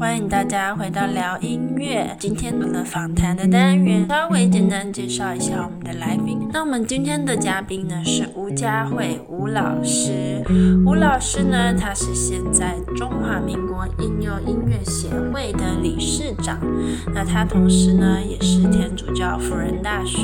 欢迎大家回到聊音乐。今天的访谈的单元，稍微简单介绍一下我们的来宾。那我们今天的嘉宾呢是吴佳慧吴老师。吴老师呢，他是现在中华民国应用音乐协会的理事长。那他同时呢也是天主教辅仁大学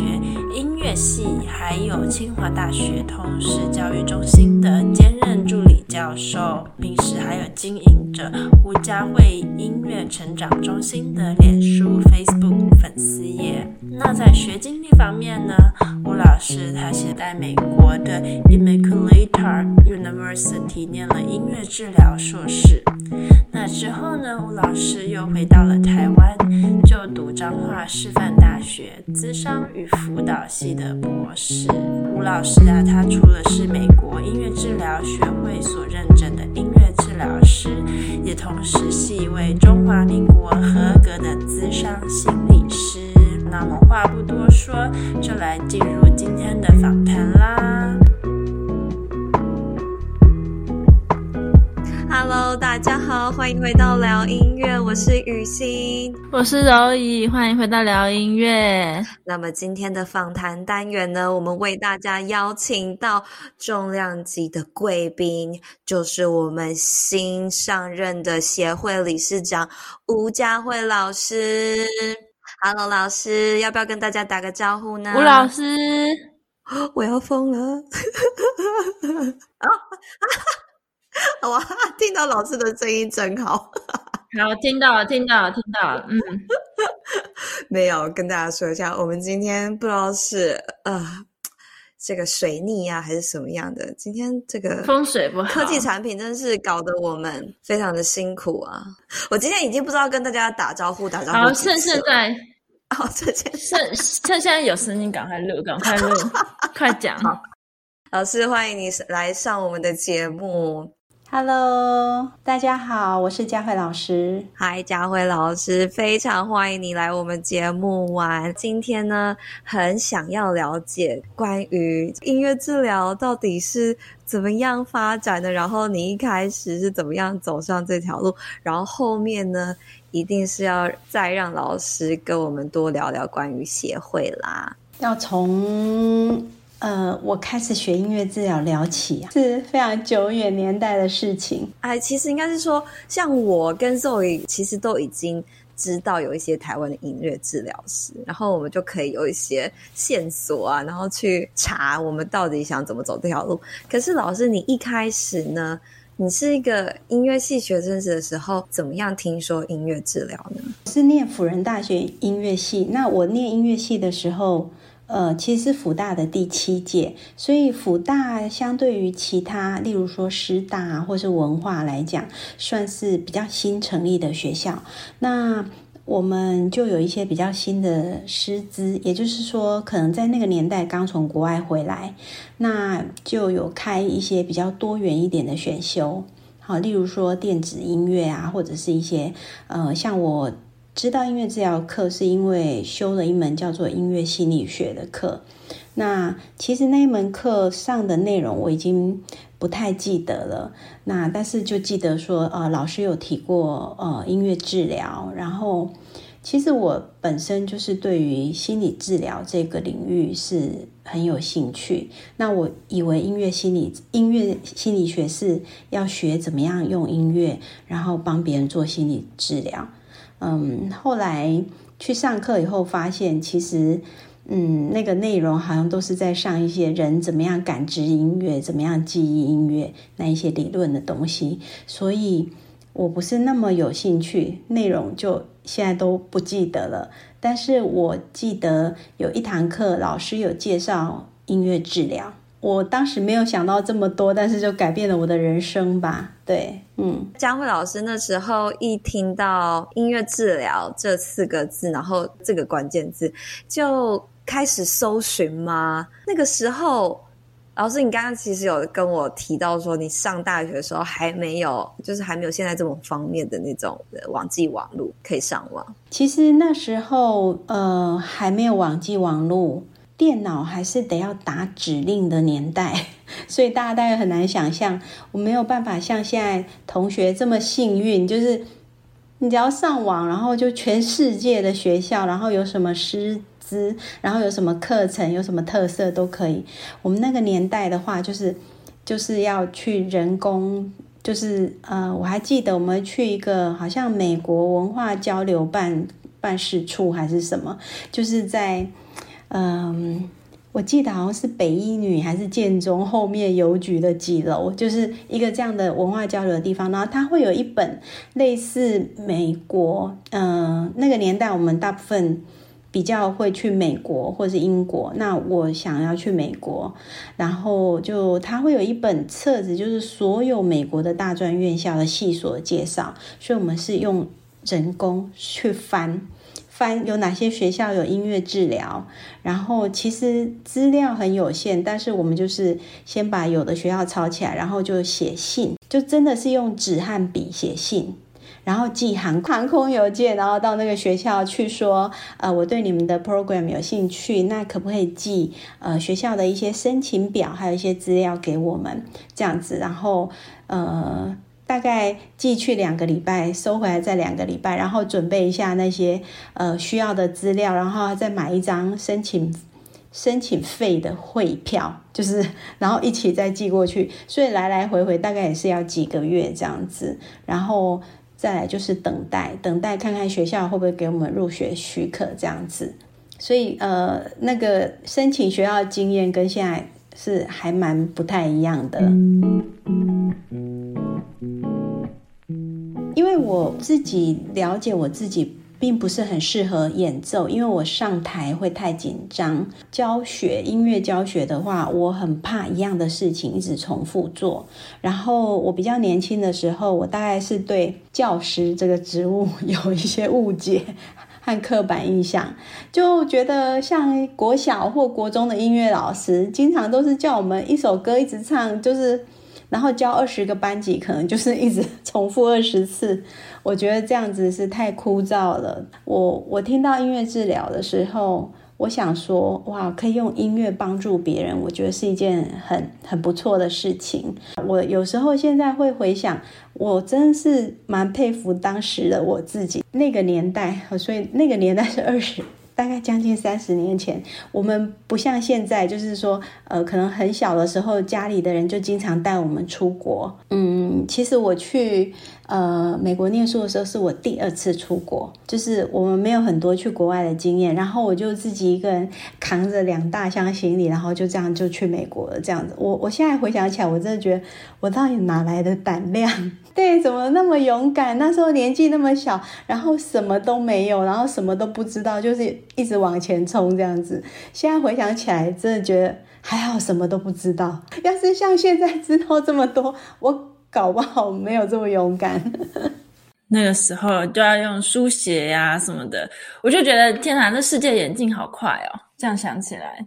音乐系，还有清华大学通识教育中心的兼任助理教授，平时还有经营着吴佳慧音乐成长中心的脸书 Facebook 粉丝页。那在学经历方面呢，吴老师他是在美国的 i m m a c u l a t e University 念了音乐治疗硕士。那之后呢，吴老师又回到了台湾，就读彰化师范大学咨商与辅导系的博士。吴老师啊，他除了是美国音乐治疗学会所认证的音乐治疗师，也同时是一位中华民国合格的资商心理师。那么话不多说，就来进入今天的访谈啦。Hello，大家好，欢迎回到聊音乐，我是雨欣，我是柔怡，欢迎回到聊音乐。那么今天的访谈单元呢，我们为大家邀请到重量级的贵宾，就是我们新上任的协会理事长吴佳慧老师。Hello，老师，要不要跟大家打个招呼呢？吴老师，我要疯了！啊 哇，听到老师的声音真好。好，听到了，听到了，听到了。嗯，没有跟大家说一下，我们今天不知道是呃这个水逆啊，还是什么样的。今天这个风水不好，科技产品真是搞得我们非常的辛苦啊。我今天已经不知道跟大家打招呼，打招呼。好，趁现在，好，趁现趁趁现在有声音，赶快录，赶快录，快讲。好，老师，欢迎你来上我们的节目。Hello，大家好，我是佳慧老师。Hi，佳慧老师，非常欢迎你来我们节目玩。今天呢，很想要了解关于音乐治疗到底是怎么样发展的，然后你一开始是怎么样走上这条路，然后后面呢，一定是要再让老师跟我们多聊聊关于协会啦。要从。呃，我开始学音乐治疗聊起啊，是非常久远年代的事情。哎，其实应该是说，像我跟 Zoe 其实都已经知道有一些台湾的音乐治疗师，然后我们就可以有一些线索啊，然后去查我们到底想怎么走这条路。可是老师，你一开始呢，你是一个音乐系学生时的时候，怎么样听说音乐治疗呢？是念辅仁大学音乐系。那我念音乐系的时候。呃，其实是辅大的第七届，所以辅大相对于其他，例如说师大或是文化来讲，算是比较新成立的学校。那我们就有一些比较新的师资，也就是说，可能在那个年代刚从国外回来，那就有开一些比较多元一点的选修，好，例如说电子音乐啊，或者是一些呃，像我。知道音乐治疗课是因为修了一门叫做音乐心理学的课。那其实那一门课上的内容我已经不太记得了。那但是就记得说，呃，老师有提过呃音乐治疗。然后其实我本身就是对于心理治疗这个领域是很有兴趣。那我以为音乐心理音乐心理学是要学怎么样用音乐，然后帮别人做心理治疗。嗯，后来去上课以后，发现其实，嗯，那个内容好像都是在上一些人怎么样感知音乐，怎么样记忆音乐那一些理论的东西，所以我不是那么有兴趣，内容就现在都不记得了。但是我记得有一堂课，老师有介绍音乐治疗。我当时没有想到这么多，但是就改变了我的人生吧。对，嗯，佳慧老师那时候一听到音乐治疗这四个字，然后这个关键字就开始搜寻吗？那个时候，老师，你刚刚其实有跟我提到说，你上大学的时候还没有，就是还没有现在这么方面的那种网际网路可以上网。其实那时候，呃，还没有网际网路。电脑还是得要打指令的年代，所以大家大概很难想象，我没有办法像现在同学这么幸运，就是你只要上网，然后就全世界的学校，然后有什么师资，然后有什么课程，有什么特色都可以。我们那个年代的话，就是就是要去人工。就是呃，我还记得我们去一个好像美国文化交流办办事处还是什么，就是在嗯、我记得好像是北一女还是建中后面邮局的几楼，就是一个这样的文化交流的地方。然后它会有一本类似美国，嗯、那个年代我们大部分。比较会去美国或是英国，那我想要去美国，然后就它会有一本册子，就是所有美国的大专院校的系所介绍，所以我们是用人工去翻翻有哪些学校有音乐治疗，然后其实资料很有限，但是我们就是先把有的学校抄起来，然后就写信，就真的是用纸和笔写信。然后寄航航空邮件，然后到那个学校去说，呃，我对你们的 program 有兴趣，那可不可以寄呃学校的一些申请表，还有一些资料给我们这样子，然后呃大概寄去两个礼拜，收回来再两个礼拜，然后准备一下那些呃需要的资料，然后再买一张申请申请费的汇票，就是然后一起再寄过去，所以来来回回大概也是要几个月这样子，然后。再来就是等待，等待看看学校会不会给我们入学许可这样子。所以呃，那个申请学校经验跟现在是还蛮不太一样的。因为我自己了解我自己。并不是很适合演奏，因为我上台会太紧张。教学音乐教学的话，我很怕一样的事情一直重复做。然后我比较年轻的时候，我大概是对教师这个职务有一些误解和刻板印象，就觉得像国小或国中的音乐老师，经常都是叫我们一首歌一直唱，就是。然后教二十个班级，可能就是一直重复二十次，我觉得这样子是太枯燥了。我我听到音乐治疗的时候，我想说，哇，可以用音乐帮助别人，我觉得是一件很很不错的事情。我有时候现在会回想，我真是蛮佩服当时的我自己，那个年代，所以那个年代是二十。大概将近三十年前，我们不像现在，就是说，呃，可能很小的时候，家里的人就经常带我们出国。嗯，其实我去。呃，美国念书的时候是我第二次出国，就是我们没有很多去国外的经验，然后我就自己一个人扛着两大箱行李，然后就这样就去美国了。这样子，我我现在回想起来，我真的觉得我到底哪来的胆量？对，怎么那么勇敢？那时候年纪那么小，然后什么都没有，然后什么都不知道，就是一直往前冲这样子。现在回想起来，真的觉得还好，什么都不知道。要是像现在知道这么多，我。搞不好没有这么勇敢，那个时候就要用书写呀、啊、什么的，我就觉得天哪，这世界演进好快哦！这样想起来，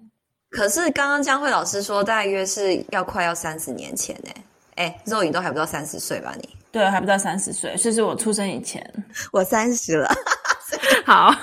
可是刚刚江慧老师说，大约是要快要三十年前呢。哎，肉影都还不到三十岁吧？你对，还不到三十岁，这是我出生以前，我三十了。好，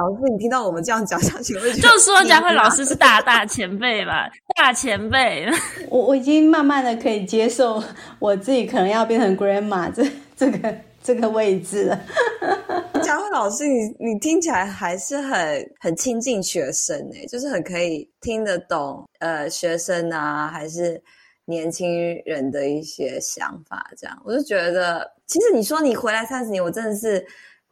老师，你听到我们这样讲下去，就说佳慧老师是大大前辈吧？大前辈，我我已经慢慢的可以接受我自己可能要变成 grandma 这这个这个位置了。佳慧老师，你你听起来还是很很亲近学生诶，就是很可以听得懂呃学生啊，还是年轻人的一些想法，这样我就觉得，其实你说你回来三十年，我真的是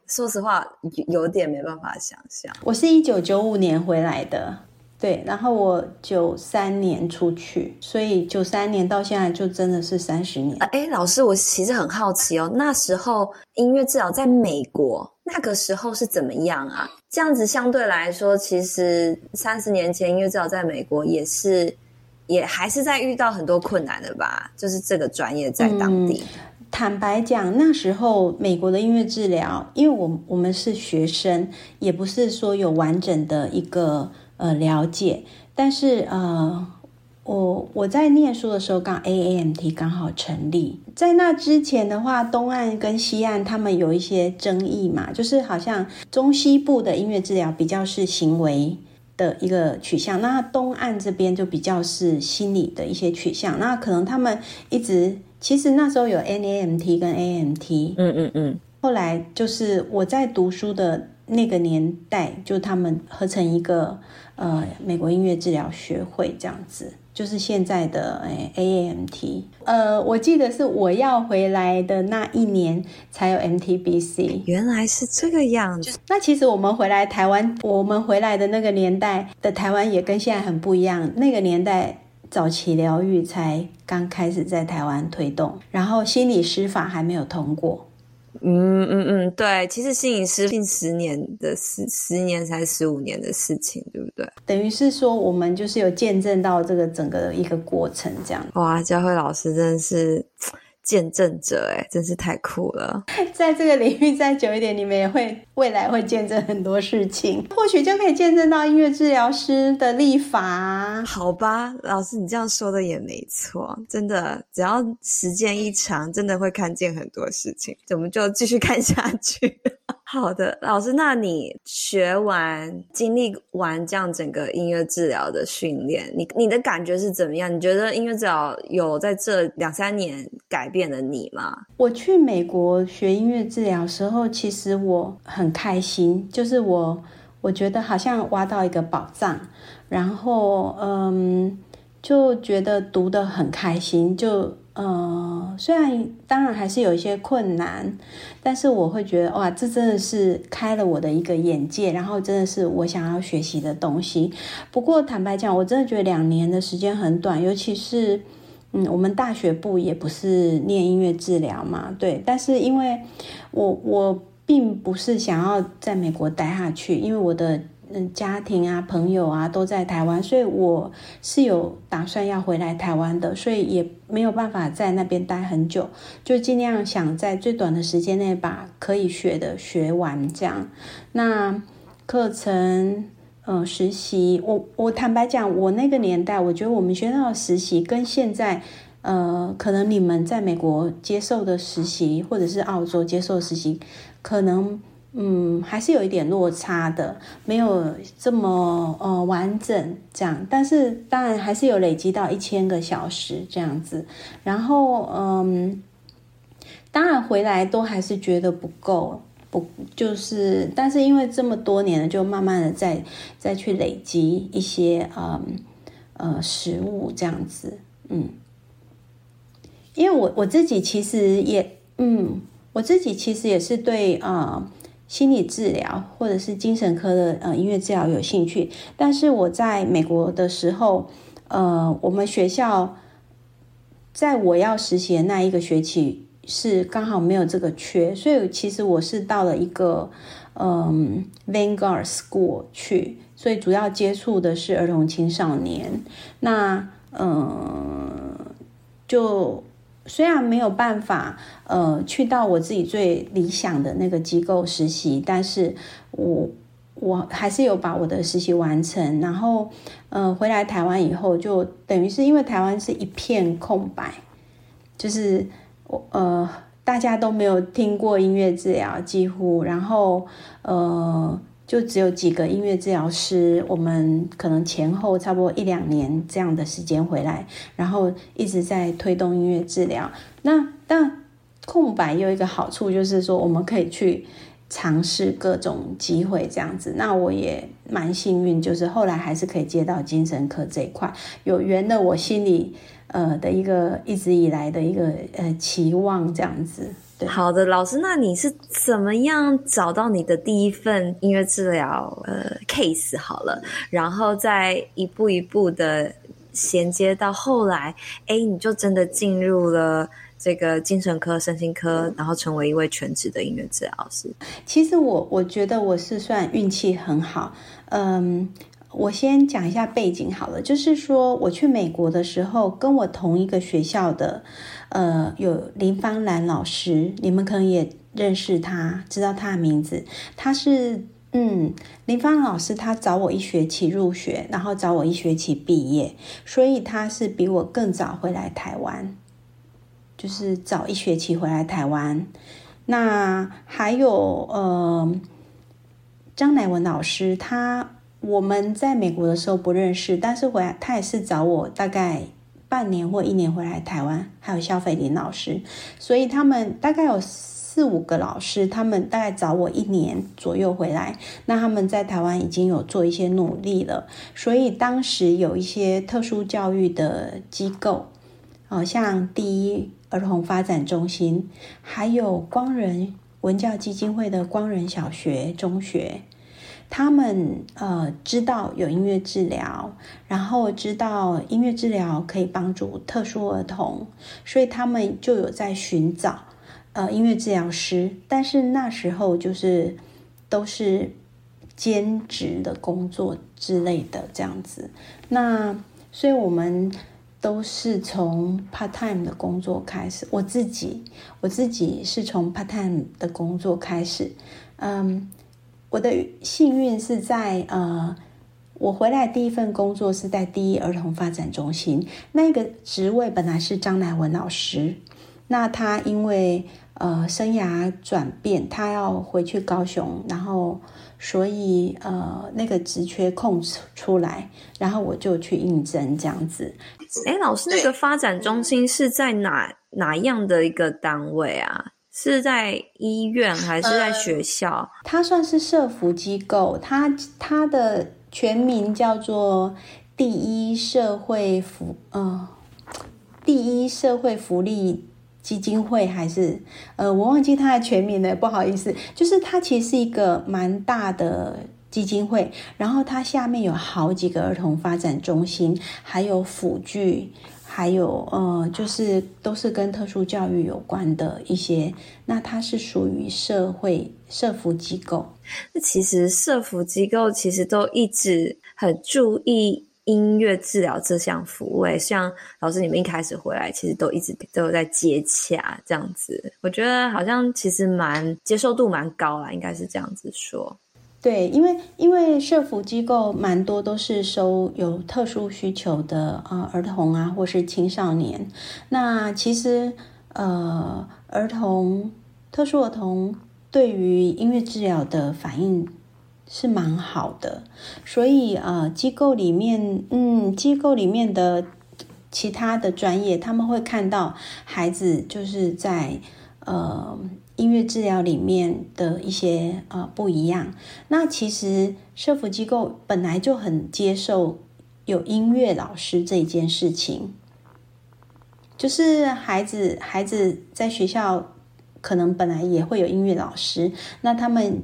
说实话有，有点没办法想象。我是一九九五年回来的。对，然后我九三年出去，所以九三年到现在就真的是三十年。哎，老师，我其实很好奇哦，那时候音乐治疗在美国那个时候是怎么样啊？这样子相对来说，其实三十年前音乐治疗在美国也是，也还是在遇到很多困难的吧？就是这个专业在当地。嗯，坦白讲，那时候美国的音乐治疗，因为我我们是学生，也不是说有完整的一个。呃，了解，但是呃，我我在念书的时候，刚 AAMT 刚好成立，在那之前的话，东岸跟西岸他们有一些争议嘛，就是好像中西部的音乐治疗比较是行为的一个取向，那东岸这边就比较是心理的一些取向，那可能他们一直其实那时候有 NAMT 跟 AMT，嗯嗯嗯。后来就是我在读书的那个年代，就他们合成一个呃美国音乐治疗学会这样子。就是现在的诶 AAMT，呃，我记得是我要回来的那一年才有 MTBC，原来是这个样子。那其实我们回来台湾，我们回来的那个年代的台湾也跟现在很不一样。那个年代早期疗愈才刚开始在台湾推动，然后心理师法还没有通过。嗯嗯嗯，对，其实心理师近十年的十，十年才十五年的事情，对不对？等于是说，我们就是有见证到这个整个一个过程，这样。哇，佳慧老师真的是。见证者哎，真是太酷了！在这个领域再久一点，你们也会未来会见证很多事情，或许就可以见证到音乐治疗师的立法。好吧，老师，你这样说的也没错，真的，只要时间一长，真的会看见很多事情。我们就继续看下去。好的，老师，那你学完、经历完这样整个音乐治疗的训练，你你的感觉是怎么样？你觉得音乐治疗有在这两三年改变了你吗？我去美国学音乐治疗时候，其实我很开心，就是我我觉得好像挖到一个宝藏，然后嗯，就觉得读得很开心，就。呃，虽然当然还是有一些困难，但是我会觉得哇，这真的是开了我的一个眼界，然后真的是我想要学习的东西。不过坦白讲，我真的觉得两年的时间很短，尤其是嗯，我们大学部也不是念音乐治疗嘛，对。但是因为我我并不是想要在美国待下去，因为我的。嗯，家庭啊，朋友啊，都在台湾，所以我是有打算要回来台湾的，所以也没有办法在那边待很久，就尽量想在最短的时间内把可以学的学完。这样，那课程，呃，实习，我我坦白讲，我那个年代，我觉得我们学校的实习跟现在，呃，可能你们在美国接受的实习，或者是澳洲接受的实习，可能。嗯，还是有一点落差的，没有这么呃完整这样，但是当然还是有累积到一千个小时这样子。然后嗯，当然回来都还是觉得不够，不就是，但是因为这么多年了，就慢慢的再再去累积一些嗯呃食物这样子，嗯，因为我我自己其实也嗯，我自己其实也是对啊。心理治疗或者是精神科的呃音乐治疗有兴趣，但是我在美国的时候，呃，我们学校在我要实习的那一个学期是刚好没有这个缺，所以其实我是到了一个嗯、Vanguard School 去，所以主要接触的是儿童青少年，那嗯、呃、就。虽然没有办法，呃，去到我自己最理想的那个机构实习，但是我我还是有把我的实习完成。然后，呃，回来台湾以后，就等于是因为台湾是一片空白，就是我呃大家都没有听过音乐治疗，几乎，然后呃。就只有几个音乐治疗师，我们可能前后差不多一两年这样的时间回来，然后一直在推动音乐治疗。那但空白有一个好处，就是说我们可以去尝试各种机会这样子。那我也蛮幸运，就是后来还是可以接到精神科这一块，有圆了我心里呃的一个一直以来的一个呃期望这样子。好的，老师，那你是怎么样找到你的第一份音乐治疗呃 case 好了，然后再一步一步的衔接到后来，哎，你就真的进入了这个精神科、身心科，然后成为一位全职的音乐治疗师。其实我我觉得我是算运气很好，嗯。我先讲一下背景好了，就是说我去美国的时候，跟我同一个学校的，呃，有林芳兰老师，你们可能也认识他，知道他的名字。他是，嗯，林芳兰老师，他早我一学期入学，然后早我一学期毕业，所以他是比我更早回来台湾，就是早一学期回来台湾。那还有，呃，张乃文老师，他。我们在美国的时候不认识，但是回来他也是找我大概半年或一年回来台湾，还有萧斐林老师，所以他们大概有四五个老师，他们大概找我一年左右回来。那他们在台湾已经有做一些努力了，所以当时有一些特殊教育的机构，好像第一儿童发展中心，还有光仁文教基金会的光仁小学、中学。他们呃知道有音乐治疗，然后知道音乐治疗可以帮助特殊儿童，所以他们就有在寻找呃音乐治疗师。但是那时候就是都是兼职的工作之类的这样子。那所以我们都是从 part time 的工作开始。我自己我自己是从 part time 的工作开始，嗯。我的幸运是在呃，我回来第一份工作是在第一儿童发展中心，那个职位本来是张乃文老师，那他因为呃生涯转变，他要回去高雄，然后所以呃那个职缺空出来，然后我就去应征这样子。哎，老师，那个发展中心是在哪哪样的一个单位啊？是在医院还是在学校？呃，它算是社福机构，它它的全名叫做第一社会福呃第一社会福利基金会，还是呃我忘记它的全名了，不好意思。就是它其实是一个蛮大的基金会，然后它下面有好几个儿童发展中心，还有辅具。还有呃，就是都是跟特殊教育有关的一些，那它是属于社会社福机构。那其实社福机构其实都一直很注意音乐治疗这项服务。像老师你们一开始回来，其实都一直都有在接洽这样子。我觉得好像其实蛮接受度蛮高啦，应该是这样子说。对，因为因为社福机构蛮多都是收有特殊需求的啊、呃、儿童啊，或是青少年。那其实呃儿童特殊儿童对于音乐治疗的反应是蛮好的，所以呃机构里面嗯机构里面的其他的专业他们会看到孩子就是在呃。音乐治疗里面的一些呃不一样，那其实社福机构本来就很接受有音乐老师这一件事情，就是孩子孩子在学校可能本来也会有音乐老师，那他们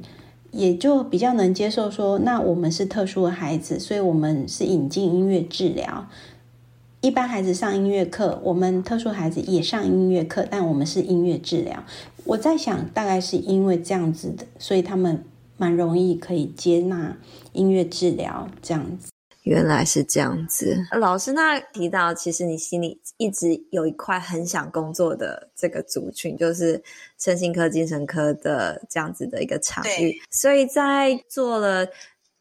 也就比较能接受说，那我们是特殊的孩子，所以我们是引进音乐治疗。一般孩子上音乐课，我们特殊孩子也上音乐课，但我们是音乐治疗。我在想，大概是因为这样子的，所以他们蛮容易可以接纳音乐治疗这样子。原来是这样子，老师那提到，其实你心里一直有一块很想工作的这个族群，就是身心科、精神科的这样子的一个场域。所以在做了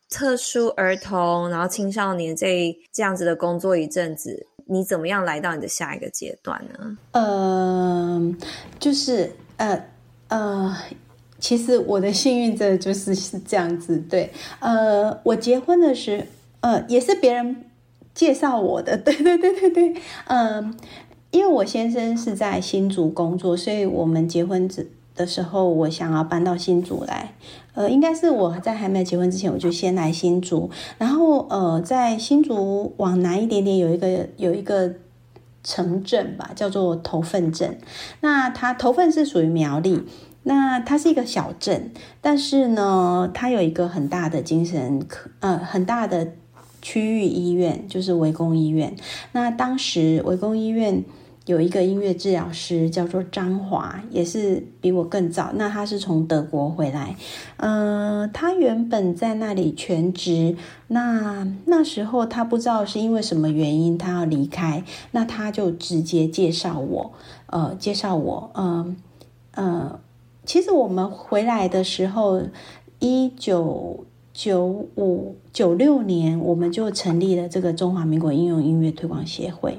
特殊儿童，然后青少年这这样子的工作一阵子，你怎么样来到你的下一个阶段呢？嗯、呃，就是。呃呃，其实我的幸运真的就是是这样子，对，呃，我结婚的时，呃，也是别人介绍我的，对对对对对，嗯、因为我先生是在新竹工作，所以我们结婚只的时候，我想要搬到新竹来，呃，应该是我在还没有结婚之前，我就先来新竹，然后呃，在新竹往南一点点有一个有一个。城镇吧，叫做头份镇。那它头份是属于苗栗，那它是一个小镇，但是呢，它有一个很大的精神科，呃，很大的区域医院，就是围攻医院。那当时围攻医院。有一个音乐治疗师叫做张华，也是比我更早。那他是从德国回来，呃，他原本在那里全职。那那时候他不知道是因为什么原因他要离开，那他就直接介绍我，呃，介绍我，嗯呃，其实我们回来的时候，一九九五九六年，我们就成立了这个中华民国应用音乐推广协会。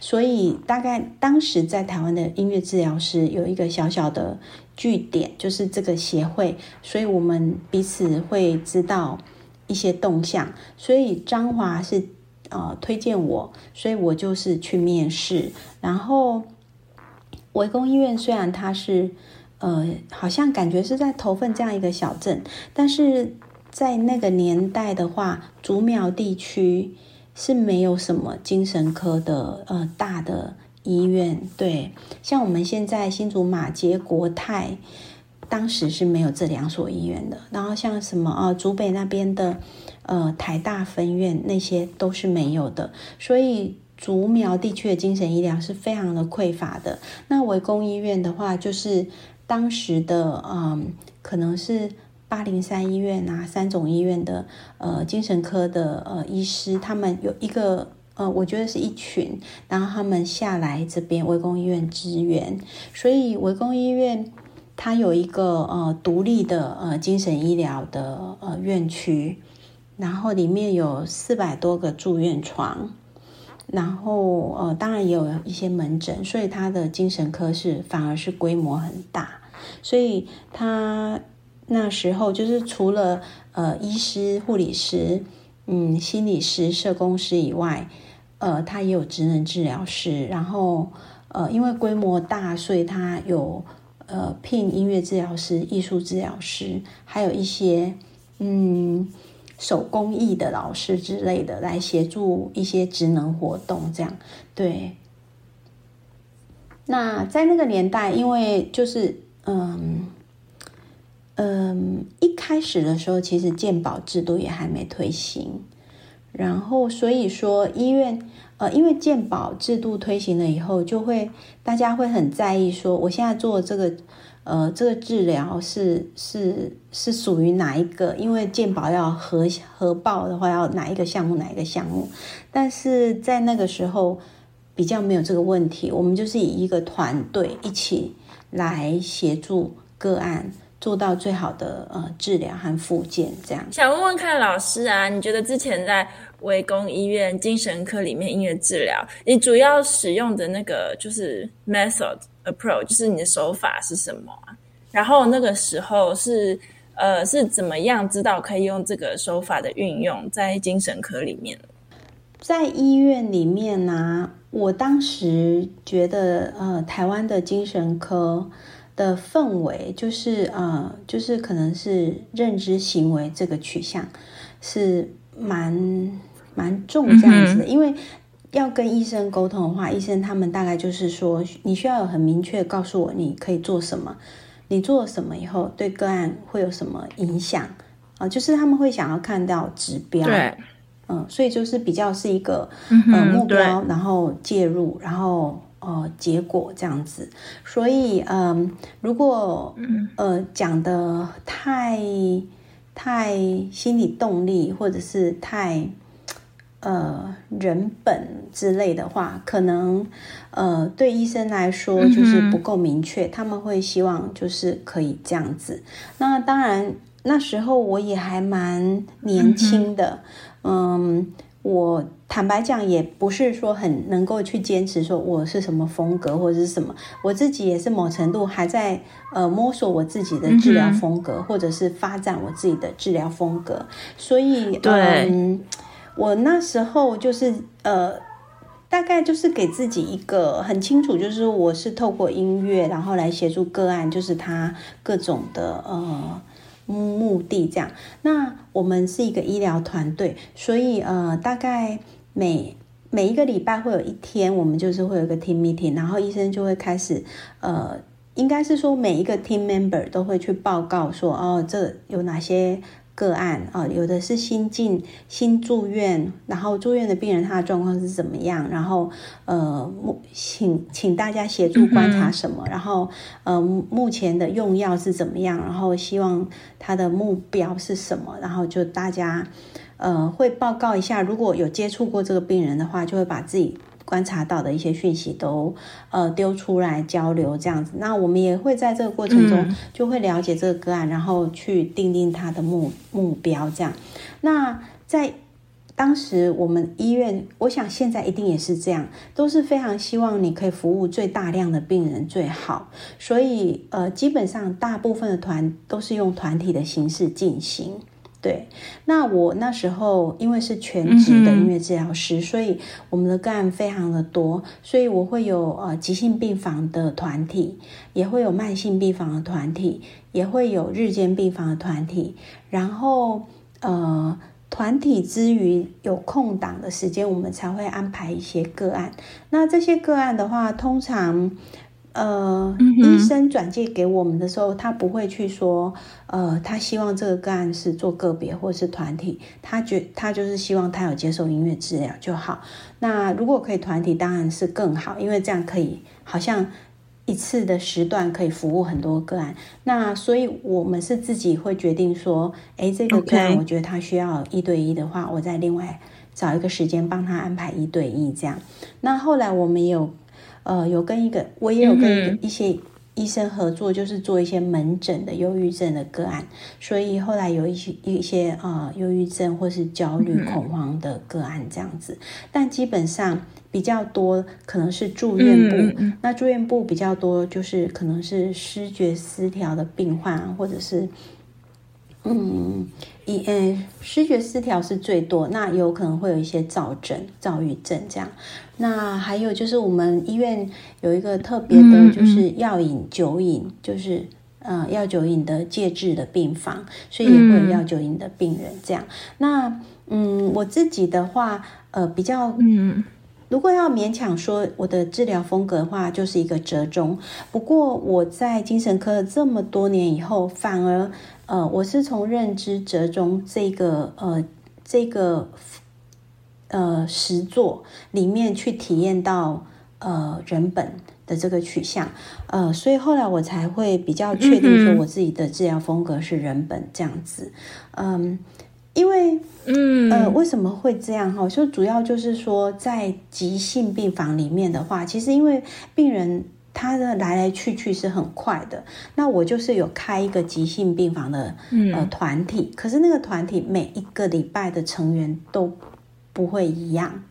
所以，大概当时在台湾的音乐治疗师有一个小小的据点，就是这个协会，所以我们彼此会知道一些动向。所以张华是呃推荐我，所以我就是去面试。然后，围攻医院虽然它是呃，好像感觉是在头份这样一个小镇，但是在那个年代的话，竹苗地区是没有什么精神科的呃大的医院，对，像我们现在新竹马偕国泰，当时是没有这两所医院的，然后像什么啊竹北那边的呃台大分院那些都是没有的，所以。竹苗地区的精神医疗是非常的匮乏的。那围攻医院的话，就是当时的嗯，可能是八零三医院啊，三总医院的呃精神科的呃医师，他们有一个呃，我觉得是一群，然后他们下来这边围攻医院支援，所以围攻医院它有一个呃独立的呃精神医疗的呃院区，然后里面有四百多个住院床。然后，呃，当然也有一些门诊，所以他的精神科是反而是规模很大。所以他那时候就是除了呃医师、护理师、嗯心理师、社工师以外，呃，他也有职能治疗师。然后，呃，因为规模大，所以他有呃聘音乐治疗师、艺术治疗师，还有一些嗯。手工艺的老师之类的来协助一些职能活动，这样对。那在那个年代，因为就是嗯嗯，一开始的时候，其实健保制度也还没推行，然后所以说医院呃，因为健保制度推行了以后，就会大家会很在意说，我现在做这个。呃，这个治疗是是是属于哪一个？因为健保要核核报的话，要哪一个项目哪一个项目？但是在那个时候比较没有这个问题，我们就是以一个团队一起来协助个案做到最好的呃治疗和复健，这样。想问问看老师啊，你觉得之前在围攻医院精神科里面音乐治疗，你主要使用的那个就是 method？approach 就是你的手法是什么啊？然后那个时候是呃是怎么样知道可以用这个手法的运用在精神科里面？在医院里面呢、啊，我当时觉得呃台湾的精神科的氛围就是呃就是可能是认知行为这个取向是蛮蛮重这样子的，嗯、因为。要跟医生沟通的话，医生他们大概就是说，你需要有很明确告诉我你可以做什么，你做了什么以后对个案会有什么影响啊？就是他们会想要看到指标，对，嗯，所以就是比较是一个、嗯、呃目标，然后介入，然后呃结果这样子。所以嗯、呃，如果呃讲的太太心理动力，或者是太。呃，人本之类的话，可能呃，对医生来说就是不够明确，嗯、他们会希望就是可以这样子。那当然，那时候我也还蛮年轻的，嗯，嗯，我坦白讲，也不是说很能够去坚持说我是什么风格或者是什么，我自己也是某程度还在呃摸索我自己的治疗风格，嗯、或者是发展我自己的治疗风格，所以对。嗯我那时候就是呃，大概就是给自己一个很清楚，就是我是透过音乐，然后来协助个案，就是他各种的呃目的这样。那我们是一个医疗团队，所以呃，大概每每一个礼拜会有一天，我们就是会有一个 team meeting，然后医生就会开始呃，应该是说每一个 team member 都会去报告说，哦，这有哪些。个案啊，有的是新进新住院，然后住院的病人他的状况是怎么样？然后呃，请请大家协助观察什么？嗯、然后呃，目前的用药是怎么样？然后希望他的目标是什么？然后就大家呃会报告一下，如果有接触过这个病人的话，就会把自己。观察到的一些讯息都呃丢出来交流这样子，那我们也会在这个过程中就会了解这个个案，嗯、然后去定定他的目目标这样。那在当时我们医院，我想现在一定也是这样，都是非常希望你可以服务最大量的病人最好，所以呃基本上大部分的团都是用团体的形式进行。对，那我那时候因为是全职的音乐治疗师，嗯、所以我们的个案非常的多，所以我会有呃急性病房的团体，也会有慢性病房的团体，也会有日间病房的团体。然后呃团体之余有空档的时间，我们才会安排一些个案。那这些个案的话，通常。呃，嗯、医生转介给我们的时候，他不会去说，呃，他希望这个个案是做个别或是团体，他觉他就是希望他有接受音乐治疗就好。那如果可以团体，当然是更好，因为这样可以好像一次的时段可以服务很多个案。那所以我们是自己会决定说，哎，这个个案我觉得他需要一对一的话，我再另外找一个时间帮他安排一对一这样。那后来我们也有。呃，有跟一个，我也有跟一一些医生合作，就是做一些门诊的忧郁症的个案，所以后来有一些一些呃忧郁症或是焦虑恐慌的个案这样子，但基本上比较多可能是住院部，那住院部比较多就是可能是失觉失调的病患，或者是。嗯，一嗯，视觉失调是最多，那有可能会有一些躁症、躁郁症这样。那还有就是我们医院有一个特别的，就是药瘾、酒瘾，就是呃药酒瘾的戒治的病房，所以也会有药酒瘾的病人这样。那嗯，我自己的话，呃，比较嗯。如果要勉强说我的治疗风格的话，就是一个折中。不过我在精神科这么多年以后，反而呃，我是从认知折中这个呃这个呃实作里面去体验到呃人本的这个取向，呃，所以后来我才会比较确定说我自己的治疗风格是人本这样子，嗯。因为，嗯，呃，为什么会这样哈？就主要就是说，在急性病房里面的话，其实因为病人他的来来去去是很快的。那我就是有开一个急性病房的呃团体，可是那个团体每一个礼拜的成员都不会一样，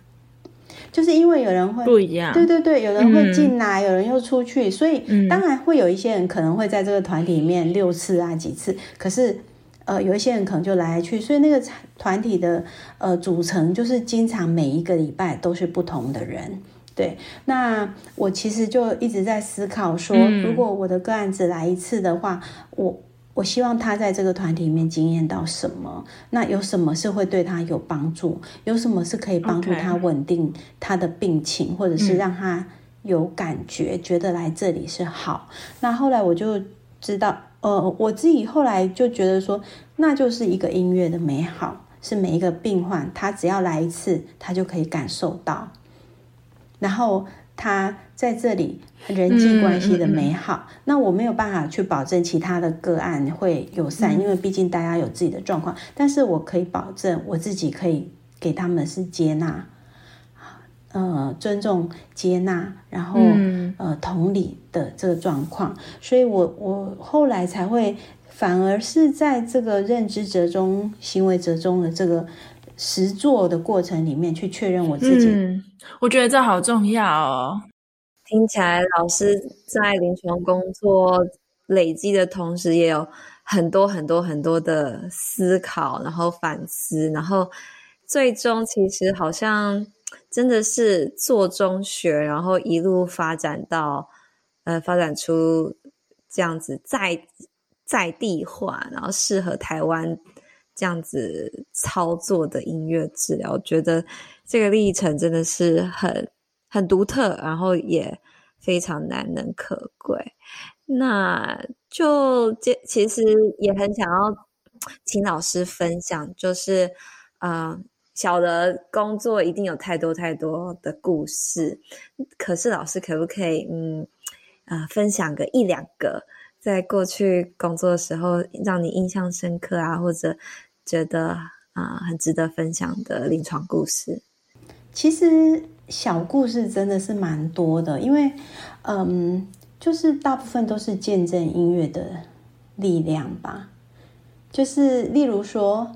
就是因为有人会不一样，对对对，有人会进来，有人又出去，所以当然会有一些人可能会在这个团体里面六次啊几次，可是。呃，有一些人可能就来来去，所以那个团体的呃组成就是经常每一个礼拜都是不同的人。对，那我其实就一直在思考说，如果我的个案只来一次的话，我我希望他在这个团体里面经验到什么？那有什么是会对他有帮助？有什么是可以帮助他稳定他的病情，或者是让他有感觉，觉得来这里是好？那后来我就知道。呃，我自己后来就觉得说，那就是一个音乐的美好，是每一个病患他只要来一次，他就可以感受到，然后他在这里人际关系的美好。那我没有办法去保证其他的个案会友善，嗯，因为毕竟大家有自己的状况，但是我可以保证我自己可以给他们是接纳。呃，尊重、接纳，然后、嗯、呃，同理的这个状况，所以我我后来才会，反而是在这个认知折中、行为折中的这个实做的过程里面去确认我自己。嗯，我觉得这好重要哦。听起来老师在临床工作累积的同时，也有很多很多很多的思考，然后反思，然后最终其实好像。真的是做中学，然后一路发展到，呃，发展出这样子在在地化，然后适合台湾这样子操作的音乐治疗。我觉得这个历程真的是很很独特，然后也非常难能可贵。那就这其实也很想要请老师分享，就是啊。呃小的工作一定有太多太多的故事，可是老师可不可以，嗯，啊、呃，分享个一两个在过去工作的时候让你印象深刻啊，或者觉得啊、很值得分享的临床故事？其实小故事真的是蛮多的，因为嗯，就是大部分都是见证音乐的力量吧，就是例如说，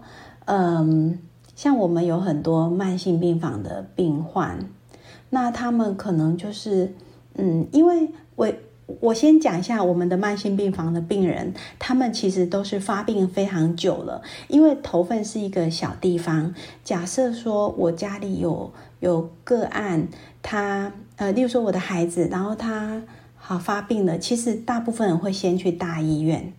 嗯。像我们有很多慢性病房的病患，那他们可能就是，嗯，因为我我先讲一下我们的慢性病房的病人，他们其实都是发病非常久了。因为头份是一个小地方，假设说我家里有有个案，他呃，例如说我的孩子，然后他好发病了，其实大部分人会先去大医院，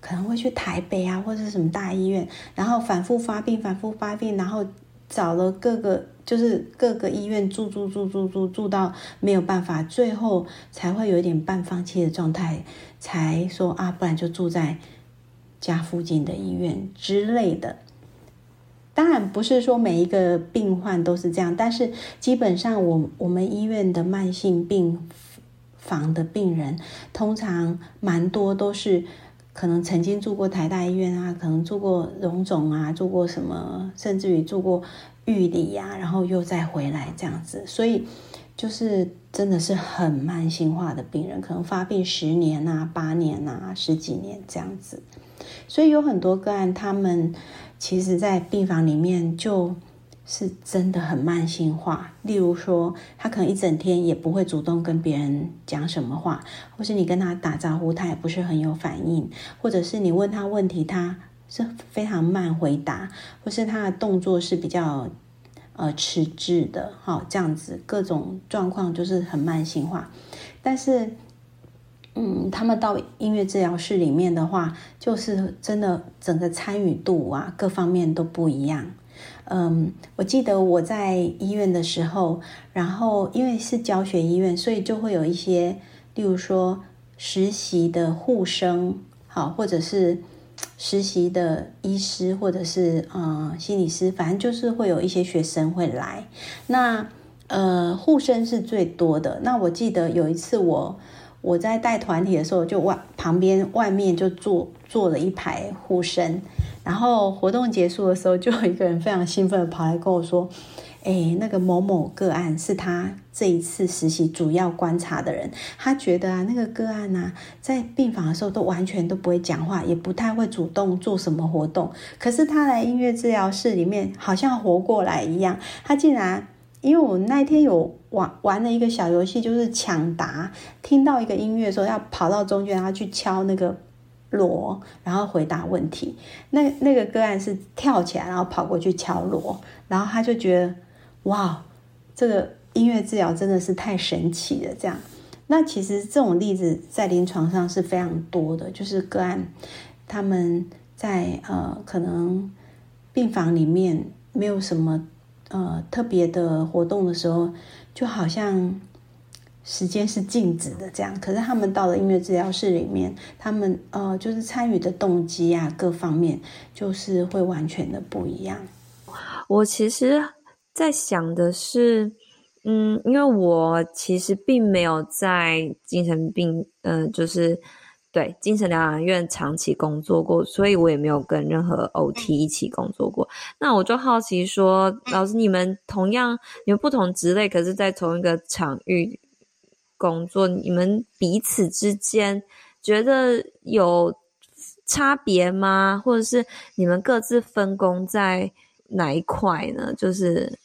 可能会去台北啊，或者是什么大医院，然后反复发病，反复发病，然后找了各个。就是各个医院住住住住住住到没有办法，最后才会有一点半放弃的状态，才说啊，不然就住在家附近的医院之类的。当然不是说每一个病患都是这样，但是基本上我我们医院的慢性病房的病人，通常蛮多都是可能曾经住过台大医院啊，可能住过荣总啊，住过什么，甚至于住过。玉里呀，然后又再回来这样子，所以就是真的是很慢性化的病人，可能发病十年啊、八年啊、十几年这样子。所以有很多个案，他们其实在病房里面就是真的很慢性化。例如说，他可能一整天也不会主动跟别人讲什么话，或是你跟他打招呼，他也不是很有反应，或者是你问他问题，他。是非常慢回答，或是他的动作是比较呃迟滞的，好，这样子各种状况就是很慢性化。但是，嗯，他们到音乐治疗室里面的话，就是真的整个参与度啊，各方面都不一样。嗯，我记得我在医院的时候，然后因为是教学医院，所以就会有一些，例如说实习的护生，好，或者是。实习的医师或者是呃心理师，反正就是会有一些学生会来。那呃护生是最多的。那我记得有一次我我在带团体的时候，就外旁边外面就坐坐了一排护生。然后活动结束的时候，就有一个人非常兴奋的跑来跟我说。哎，那个某某个案是他这一次实习主要观察的人。他觉得啊，那个个案啊，在病房的时候都完全都不会讲话，也不太会主动做什么活动。可是他来音乐治疗室里面，好像活过来一样。他竟然，因为我那天有玩玩了一个小游戏，就是抢答，听到一个音乐说，要跑到中间，然后去敲那个锣，然后回答问题。那那个个案是跳起来，然后跑过去敲锣，然后他就觉得。哇，这个音乐治疗真的是太神奇了！这样，那其实这种例子在临床上是非常多的，就是个案他们在呃可能病房里面没有什么呃特别的活动的时候，就好像时间是静止的这样。可是他们到了音乐治疗室里面，他们呃就是参与的动机啊各方面就是会完全的不一样。我其实。在想的是，嗯，因为我其实并没有在精神病，嗯、呃，就是对精神疗养院长期工作过，所以我也没有跟任何 OT 一起工作过。那我就好奇说，老师，你们同样，你们不同职类，可是在同一个场域工作，你们彼此之间觉得有差别吗？或者是你们各自分工在哪一块呢？就是。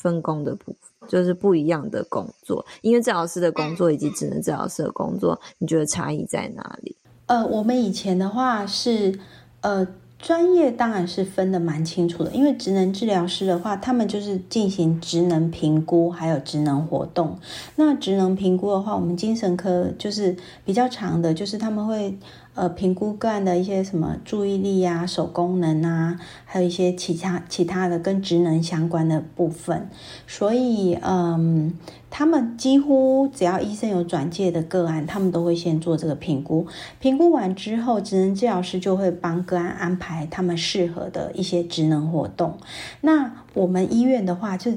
分工的部分就是不一样的工作，音乐治疗师的工作以及职能治疗师的工作，你觉得差异在哪里？呃，我们以前的话是，呃，专业当然是分得蛮清楚的，因为职能治疗师的话，他们就是进行职能评估，还有职能活动。那职能评估的话，我们精神科就是比较长的，就是他们会。呃，评估个案的一些什么注意力啊、手功能啊，还有一些其他其他的跟职能相关的部分。所以，嗯，他们几乎只要医生有转介的个案，他们都会先做这个评估。评估完之后，职能治疗师就会帮个案安排他们适合的一些职能活动。那我们医院的话，就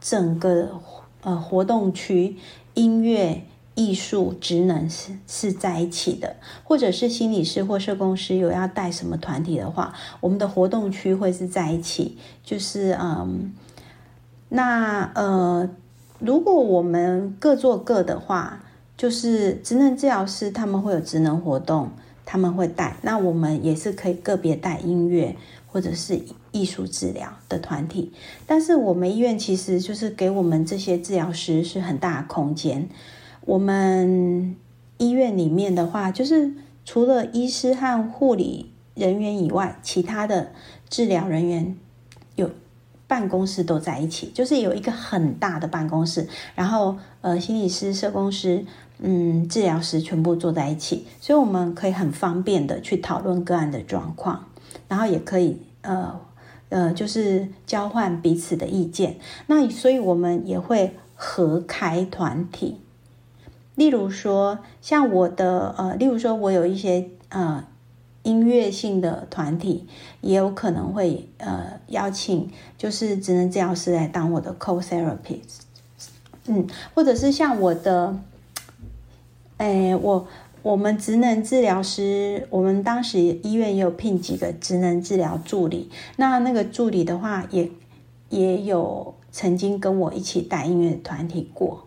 整个呃活动区音乐。艺术职能是是在一起的，或者是心理师或社工师有要带什么团体的话，我们的活动区会是在一起。就是嗯，那呃，如果我们各做各的话，就是职能治疗师他们会有职能活动，他们会带。那我们也是可以个别带音乐或者是艺术治疗的团体。但是我们医院其实就是给我们这些治疗师是很大的空间。我们医院里面的话，就是除了医师和护理人员以外，其他的治疗人员有办公室都在一起，就是有一个很大的办公室，然后呃，心理师、社工师、嗯，治疗师全部坐在一起，所以我们可以很方便的去讨论个案的状况，然后也可以呃。呃，就是交换彼此的意见。那所以我们也会合开团体。例如说，像我的呃，例如说我有一些呃音乐性的团体，也有可能会呃邀请，就是职能治疗师来当我的 co-therapist。嗯，或者是像我的，哎，我。我们职能治疗师，我们当时医院也有聘几个职能治疗助理。那那个助理的话也，也也有曾经跟我一起带音乐团体过。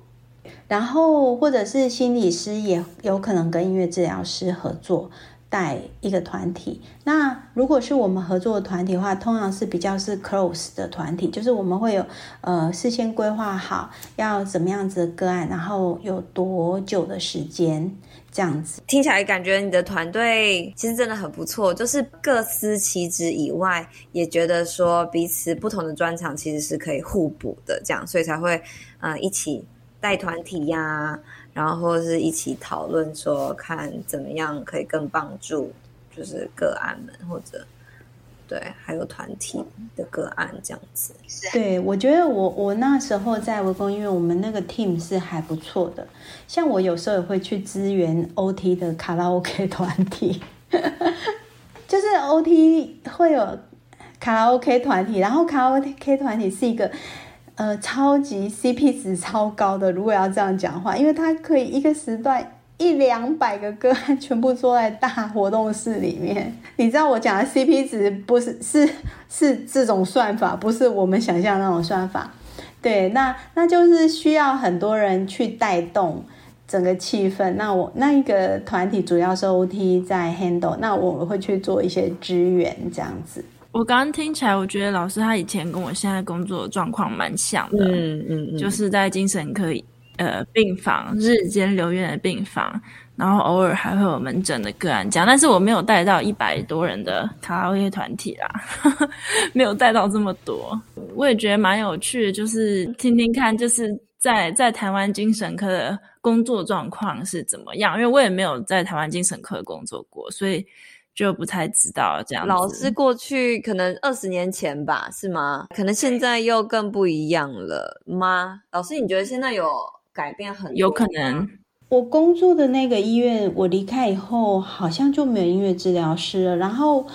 然后或者是心理师，也有可能跟音乐治疗师合作。带一个团体，那如果是我们合作的团体的话，通常是比较是 close 的团体，就是我们会有呃事先规划好要怎么样子的个案，然后有多久的时间这样子。听起来感觉你的团队其实真的很不错，就是各司其职以外，也觉得说彼此不同的专长其实是可以互补的，这样，所以才会呃一起带团体呀、啊。然后或者是一起讨论说，看怎么样可以更帮助，就是个案们或者对，还有团体的个案这样子。对，我觉得我我那时候在微光医院，我们那个 team 是还不错的。像我有时候也会去支援 OT 的卡拉 OK 团体，就是 OT 会有卡拉 OK 团体，然后卡拉 OK 团体是一个。呃，超级 CP 值超高的，如果要这样讲话，因为它可以一个时段一两百个个案全部坐在大活动室里面。你知道我讲的 CP 值不是是是这种算法，不是我们想象那种算法。对，那那就是需要很多人去带动整个气氛。那我那一个团体主要是 OT 在 handle，那我会去做一些支援这样子。我刚刚听起来，我觉得老师他以前跟我现在工作的状况蛮像的，嗯嗯嗯，就是在精神科呃病房日间留院的病房，然后偶尔还会有门诊的个案讲，但是我没有带到一百多人的卡拉 OK 团体啦，没有带到这么多。我也觉得蛮有趣的，就是听听看，就是在在台湾精神科的工作状况是怎么样，因为我也没有在台湾精神科工作过，所以。就不太知道这样。老师过去可能二十年前吧，是吗？可能现在又更不一样了吗？老师，你觉得现在有改变很多？有可能。我工作的那个医院，我离开以后，好像就没有音乐治疗师了。然后，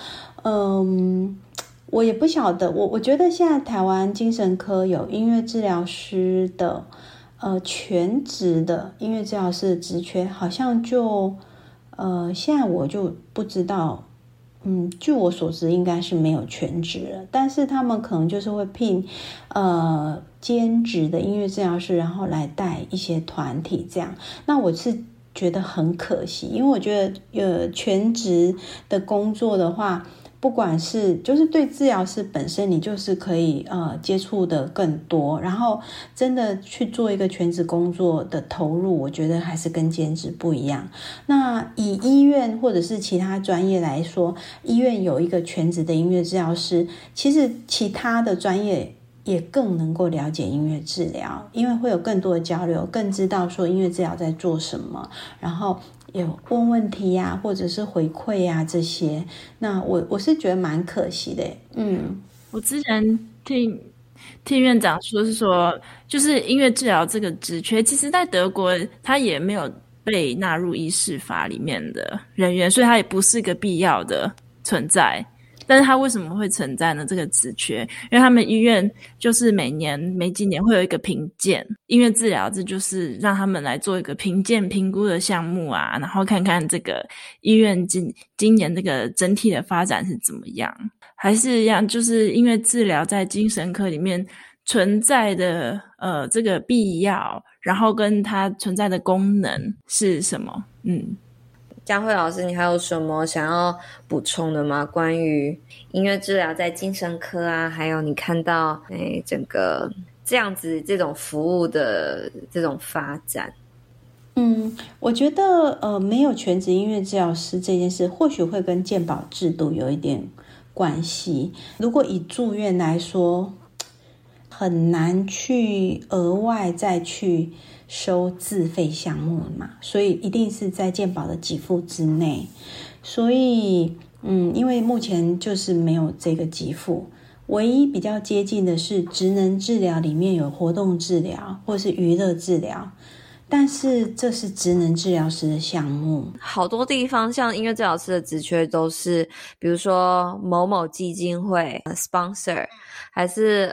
嗯，我也不晓得。我我觉得现在台湾精神科有音乐治疗师的，呃，全职的音乐治疗师的职缺，好像就。呃，现在我就不知道，嗯，据我所知，应该是没有全职了，但是他们可能就是会聘，呃，兼职的音乐治疗师，然后来带一些团体这样。那我是觉得很可惜，因为我觉得，呃，全职的工作的话。不管是就是对治疗师本身，你就是可以呃接触的更多，然后真的去做一个全职工作的投入，我觉得还是跟兼职不一样。那以医院或者是其他专业来说，医院有一个全职的音乐治疗师，其实其他的专业也更能够了解音乐治疗，因为会有更多的交流，更知道说音乐治疗在做什么，然后。有问问题呀、啊，或者是回馈呀、啊、这些，那我我是觉得蛮可惜的。嗯，我之前听听院长说是说，就是音乐治疗这个职缺，其实在德国他也没有被纳入医师法里面的人员，所以他也不是一个必要的存在。但是他为什么会存在呢？这个职缺，因为他们医院就是每年每几年会有一个评鉴音乐治疗，这就是让他们来做一个评鉴评估的项目啊，然后看看这个医院今今年这个整体的发展是怎么样，还是一样，就是音乐治疗在精神科里面存在的呃这个必要，然后跟它存在的功能是什么？嗯。佳慧老师，你还有什么想要补充的吗？关于音乐治疗在精神科啊，还有你看到诶整个这样子这种服务的这种发展。嗯，我觉得呃，没有全职音乐治疗师这件事，或许会跟健保制度有一点关系。如果以住院来说，很难去额外再去收自费项目嘛，所以一定是在健保的给付之内。所以，嗯，因为目前就是没有这个给付，唯一比较接近的是职能治疗里面有活动治疗或是娱乐治疗。但是这是职能治疗师的项目，好多地方像音乐治疗师的职缺都是，比如说某某基金会 sponsor，还是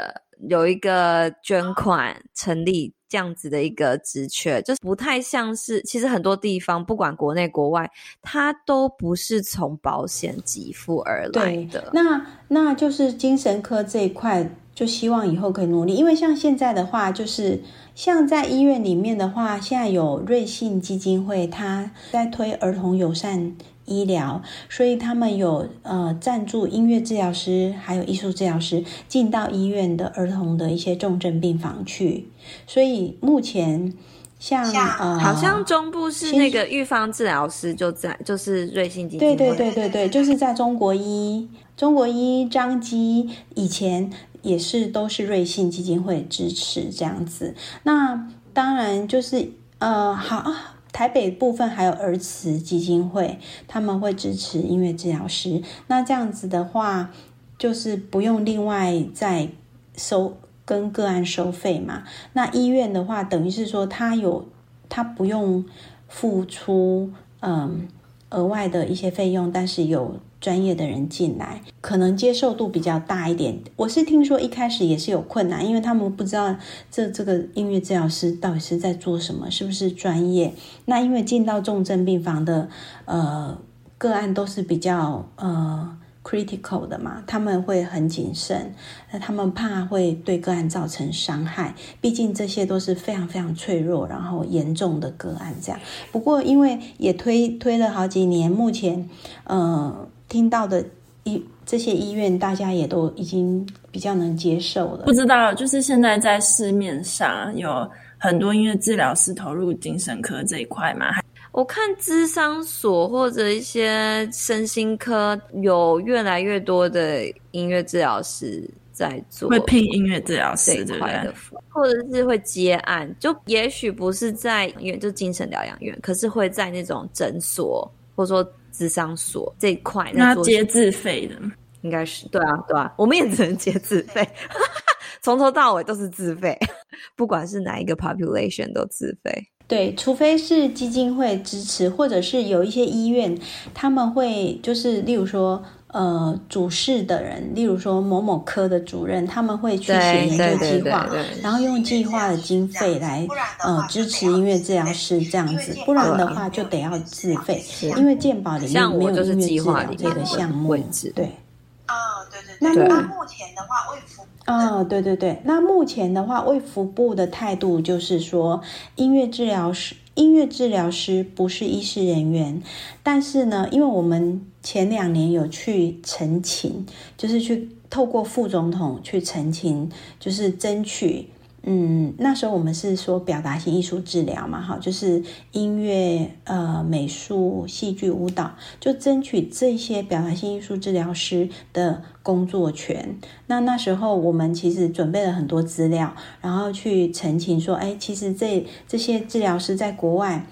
有一个捐款成立这样子的一个职缺，就是不太像是。其实很多地方，不管国内国外，它都不是从保险给付而来的。那那就是精神科这一块。就希望以后可以努力，因为像现在的话，就是像在医院里面的话，现在有瑞信基金会，它在推儿童友善医疗，所以他们有呃赞助音乐治疗师还有艺术治疗师进到医院的儿童的一些重症病房去，所以目前像呃，好像中部是那个预防治疗师就在就是瑞幸基金会，对对对对对，就是在中国医中国医张基以前。也是都是瑞幸基金会支持这样子，那当然就是呃好，台北部分还有儿慈基金会，他们会支持音乐治疗师。那这样子的话，就是不用另外再收跟个案收费嘛。那医院的话，等于是说他有他不用付出嗯额外的一些费用，但是有。专业的人进来，可能接受度比较大一点。我是听说一开始也是有困难，因为他们不知道这这个音乐治疗师到底是在做什么，是不是专业。那因为进到重症病房的呃个案都是比较呃 critical 的嘛，他们会很谨慎，那他们怕会对个案造成伤害。毕竟这些都是非常非常脆弱，然后严重的个案这样。不过因为也推推了好几年，目前呃。听到的医这些医院，大家也都已经比较能接受了。不知道，就是现在在市面上有很多音乐治疗师投入精神科这一块嘛？我看智商所或者一些身心科有越来越多的音乐治疗师在做，会聘音乐治疗师这块的，或者是会接案，就也许不是在医院，就精神疗养院，可是会在那种诊所，或者说。咨商所这一块，那接自费的，应该是对啊，对啊，我们也只能接自费，从头到尾都是自费，不管是哪一个 population 都自费。对，除非是基金会支持，或者是有一些医院，他们会就是，例如说。呃，主事的人，例如说某某科的主任，他们会去写研究计划，然后用计划的经费来呃支持音乐治疗师这样子，不然的话就得要自费，因为健保里面没有音乐治疗这个项目。对，啊，对对对。那目前的话，卫福啊，对对对，那目前的话，卫福部的态度就是说，音乐治疗师。音乐治疗师不是医师人员，但是呢，因为我们前两年有去陈情，就是去透过副总统去陈情，就是争取。嗯，那时候我们是说表达性艺术治疗嘛，哈，就是音乐、呃、美术、戏剧、舞蹈，就争取这些表达性艺术治疗师的工作权。那那时候我们其实准备了很多资料，然后去澄清说，哎，其实这这些治疗师在国外，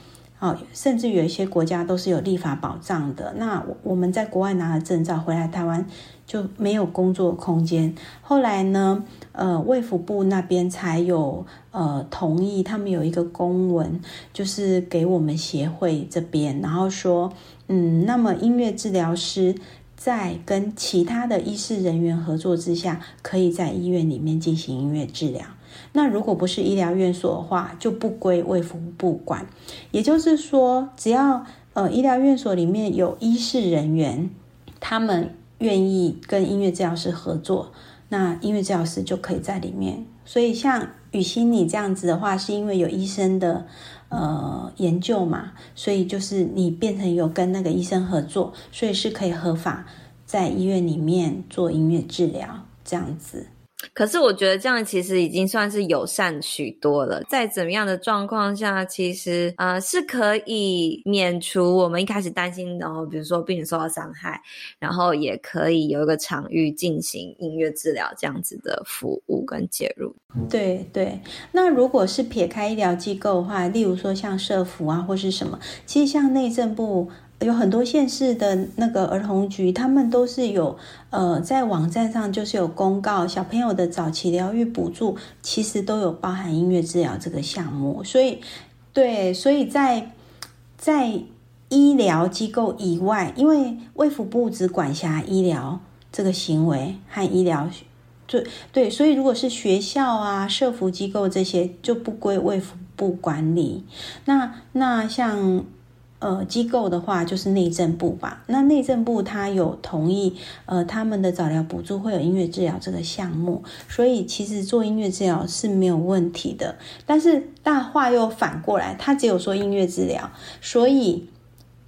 啊，甚至有一些国家都是有立法保障的。那我们在国外拿了证照回来台湾就没有工作空间。后来呢？呃，卫福部那边才有呃同意，他们有一个公文，就是给我们协会这边，然后说，嗯，那么音乐治疗师在跟其他的医事人员合作之下，可以在医院里面进行音乐治疗。那如果不是医疗院所的话，就不归卫福部管。也就是说，只要呃医疗院所里面有医事人员，他们愿意跟音乐治疗师合作。那音乐治疗师就可以在里面，所以像雨欣你这样子的话，是因为有医生的呃研究嘛，所以就是你变成有跟那个医生合作，所以是可以合法在医院里面做音乐治疗这样子。可是我觉得这样其实已经算是友善许多了。在怎么样的状况下，其实呃是可以免除我们一开始担心然后，比如说病人受到伤害，然后也可以有一个场域进行音乐治疗这样子的服务跟介入。对对，那如果是撇开医疗机构的话，例如说像社福啊或是什么，其实像内政部。有很多县市的那个儿童局，他们都是有呃在网站上就是有公告小朋友的早期疗愈补助，其实都有包含音乐治疗这个项目。所以，对，所以在在医疗机构以外，因为卫福部只管辖医疗这个行为和医疗，对对，所以如果是学校啊、社福机构这些就不归卫福部管理。那那像。呃，机构的话就是内政部吧。那内政部他有同意，呃，他们的早疗补助会有音乐治疗这个项目，所以其实做音乐治疗是没有问题的。但是大话又反过来，他只有说音乐治疗，所以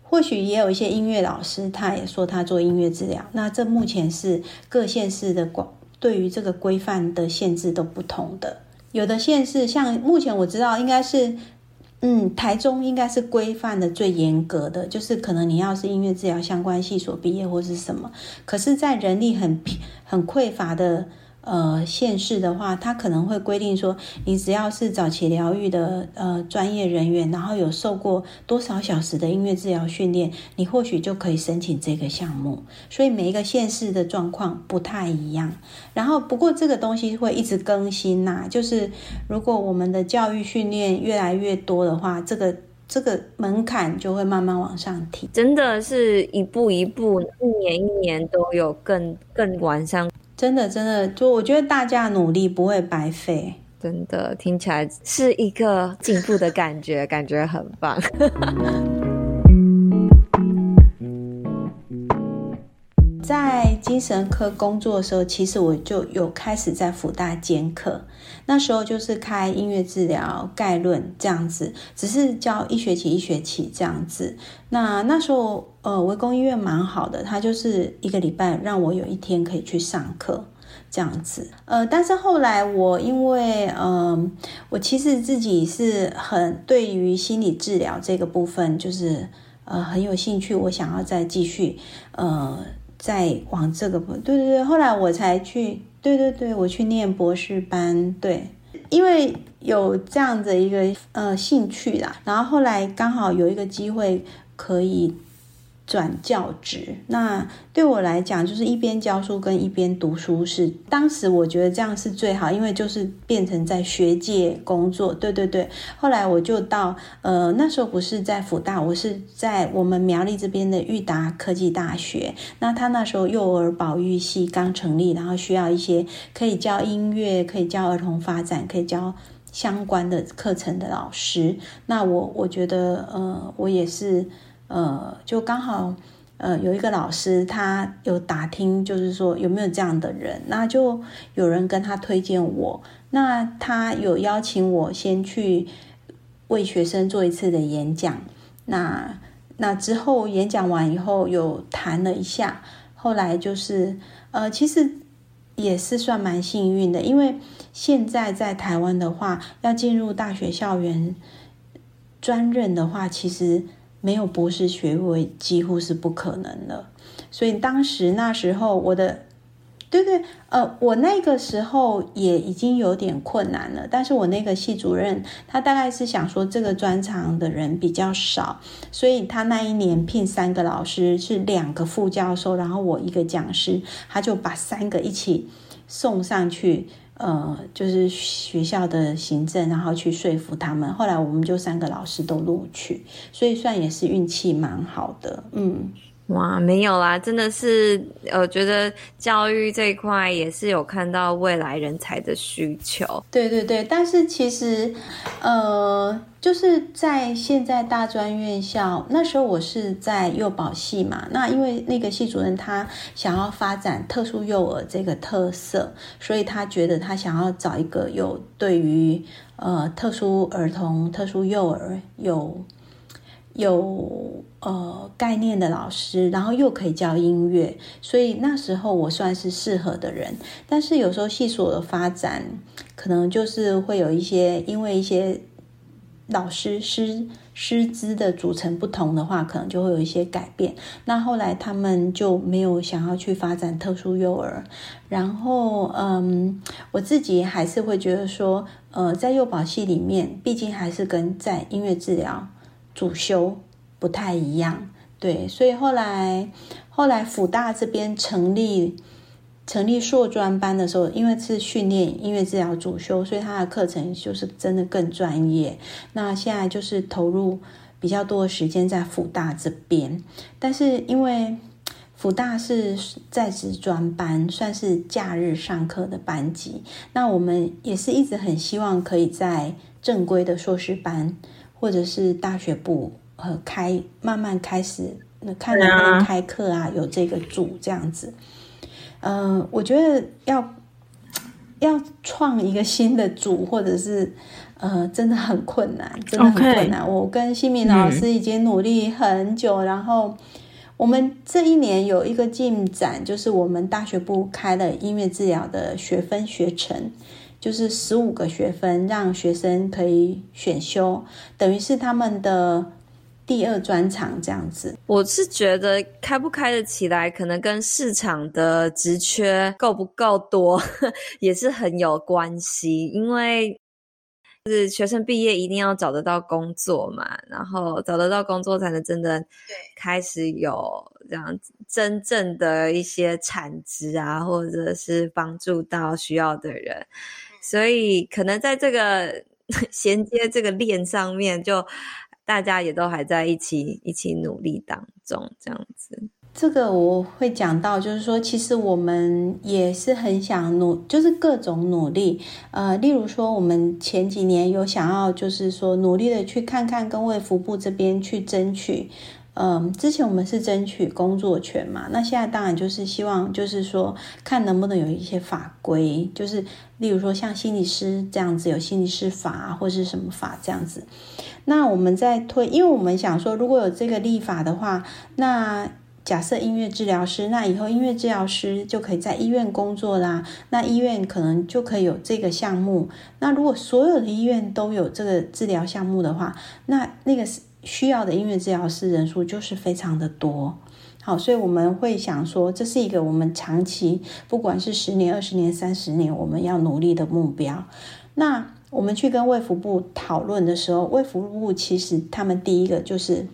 或许也有一些音乐老师，他也说他做音乐治疗。那这目前是各县市的广对于这个规范的限制都不同的，有的县市像目前我知道应该是。嗯，台中应该是规范的最严格的，就是可能你要是音乐治疗相关系所毕业或是什么，可是，在人力很很匮乏的。呃，县市的话，它可能会规定说，你只要是早期疗愈的呃专业人员，然后有受过多少小时的音乐治疗训练，你或许就可以申请这个项目。所以每一个县市的状况不太一样。然后不过这个东西会一直更新呐、就是如果我们的教育训练越来越多的话，这个这个门槛就会慢慢往上提。真的是一步一步，一年一年都有更更完善。真的，真的，就我觉得大家努力不会白费。真的听起来是一个进步的感觉，感觉很棒。在精神科工作的时候，其实我就有开始在辅大兼课。那时候就是开音乐治疗概论这样子，只是教一学期一学期这样子。那那时候呃，围攻医院蛮好的，他就是一个礼拜让我有一天可以去上课这样子。呃，但是后来我因为嗯、我其实自己是很对于心理治疗这个部分就是呃很有兴趣，我想要再继续呃。在往这个，对对对，后来我才去，对对对，我去念博士班，对，因为有这样的一个呃兴趣啦，然后后来刚好有一个机会可以。转教职，那对我来讲，就是一边教书跟一边读书是，当时我觉得这样是最好，因为就是变成在学界工作。对对对，后来我就到呃，那时候不是在辅大，我是在我们苗栗这边的裕达科技大学。那他那时候幼儿保育系刚成立，然后需要一些可以教音乐、可以教儿童发展、可以教相关的课程的老师。那我我觉得呃，我也是。呃，就刚好，呃，有一个老师，他有打听，就是说有没有这样的人，那就有人跟他推荐我，那他有邀请我先去为学生做一次的演讲，那那之后演讲完以后有谈了一下，后来就是，呃，其实也是算蛮幸运的，因为现在在台湾的话，要进入大学校园专任的话，其实。没有博士学位几乎是不可能的，所以当时那时候我的，对对，呃，我那个时候也已经有点困难了，但是我那个系主任他大概是想说这个专长的人比较少，所以他那一年聘三个老师，是两个副教授，然后我一个讲师，他就把三个一起送上去。呃，就是学校的行政，然后去说服他们。后来我们就三个老师都录取，所以算也是运气蛮好的。嗯。哇，没有啦，真的是，我觉得教育这一块也是有看到未来人才的需求。对对对，但是其实，呃，就是在现在大专院校，那时候我是在幼保系嘛，那因为那个系主任他想要发展特殊幼儿这个特色，所以他觉得他想要找一个有对于呃特殊儿童、特殊幼儿有有。呃概念的老师，然后又可以教音乐，所以那时候我算是适合的人。但是有时候系所的发展，可能就是会有一些因为一些。老师师师资的组成不同的话，可能就会有一些改变。那后来他们就没有想要去发展特殊幼儿。然后，嗯，我自己还是会觉得说，呃，在幼保系里面，毕竟还是跟在音乐治疗主修不太一样。对，所以后来后来辅大这边成立。成立硕专班的时候，因为是训练音乐治疗主修，所以他的课程就是真的更专业。那现在就是投入比较多的时间在辅大这边，但是因为辅大是在职专班，算是假日上课的班级。那我们也是一直很希望可以在正规的硕士班或者是大学部呃开慢慢开始，那看能不能开课啊，有这个组这样子。嗯、呃，我觉得要要创一个新的组，或者是呃，真的很困难，真的很困难。Okay. 我跟新民老师已经努力很久，嗯、然后我们这一年有一个进展，就是我们大学部开了音乐治疗的学分学程，就是十五个学分，让学生可以选修，等于是他们的。第二专长这样子，我是觉得开不开得起来，可能跟市场的职缺够不够多 也是很有关系。因为就是学生毕业一定要找得到工作嘛，然后找得到工作才能真的开始有这样真正的一些产值啊，或者是帮助到需要的人。所以可能在这个 衔接这个链上面就。大家也都还在一起一起努力当中，这样子。这个我会讲到，就是说，其实我们也是很想努，就是各种努力。呃，例如说，我们前几年有想要，就是说，努力的去看看跟卫福部这边去争取。嗯，之前我们是争取工作权嘛，那现在当然就是希望，就是说看能不能有一些法规，就是例如说像心理师这样子有心理师法或是什么法这样子。那我们在推，因为我们想说，如果有这个立法的话，那假设音乐治疗师，那以后音乐治疗师就可以在医院工作啦，那医院可能就可以有这个项目。那如果所有的医院都有这个治疗项目的话，那那个。需要的音乐治疗师人数就是非常的多，好，所以我们会想说，这是一个我们长期，不管是十年、二十年、三十年，我们要努力的目标。那我们去跟卫福部讨论的时候，卫福部其实他们第一个就是，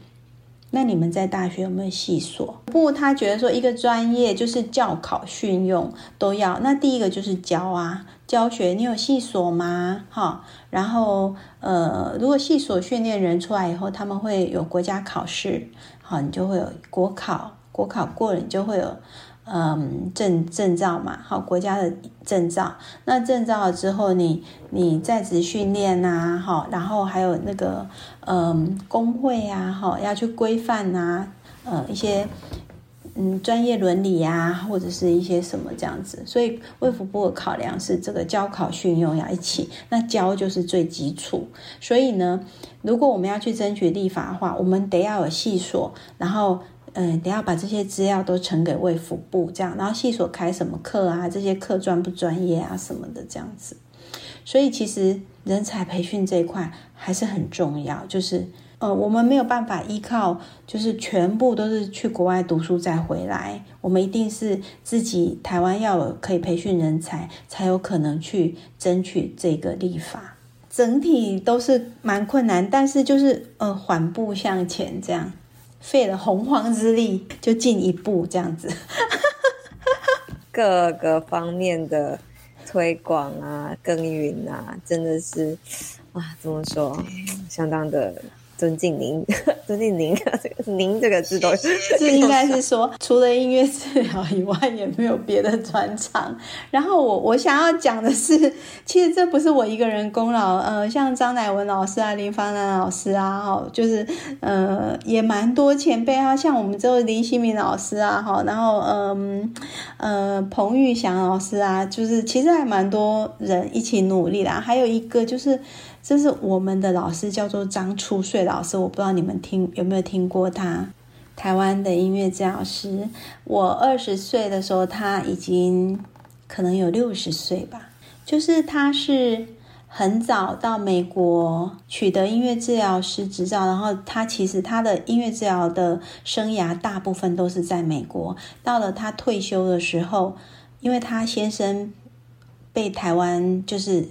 那你们在大学有没有系所？不，他觉得说一个专业就是教考训用都要，那第一个就是教啊。教学，你有系所吗？哈，然后呃，如果系所训练人出来以后，他们会有国家考试，好，你就会有国考，国考过了，你就会有嗯证证照嘛，好，国家的证照。那证照了之后你，你在职训练呐，好，然后还有那个嗯工会啊，哈，要去规范呐，呃一些。嗯，专业伦理呀，或者是一些什么这样子，所以卫福部的考量是这个教考训用要一起，那教就是最基础。所以呢，如果我们要去争取立法的话，我们得要有细所，然后嗯，得要把这些资料都呈给卫福部，这样，然后系所开什么课啊，这些课专不专业啊什么的这样子。所以其实人才培训这一块还是很重要，就是。呃，我们没有办法依靠，就是全部都是去国外读书再回来。我们一定是自己台湾要有可以培训人才，才有可能去争取这个立法。整体都是蛮困难，但是就是呃缓步向前，这样费了洪荒之力就进一步这样子。各个方面的推广啊、耕耘啊，真的是啊，怎么说，相当的。尊敬您，尊敬您，这个“您”这个字都是，这 应该是说，除了音乐治疗以外，也没有别的专长。然后我我想要讲的是，其实这不是我一个人功劳，呃，像张乃文老师啊、林芳兰老师啊，哈，就是呃，也蛮多前辈啊，像我们这位林希明老师啊，哈，然后嗯呃，呃，彭玉祥老师啊，就是其实还蛮多人一起努力的，还有一个就是。这是我们的老师，叫做张初岁老师，我不知道你们听有没有听过他。台湾的音乐治疗师。我二十岁的时候，他已经可能有六十岁吧。就是他是很早到美国取得音乐治疗师执照，然后他其实他的音乐治疗的生涯大部分都是在美国。到了他退休的时候，因为他先生被台湾就是。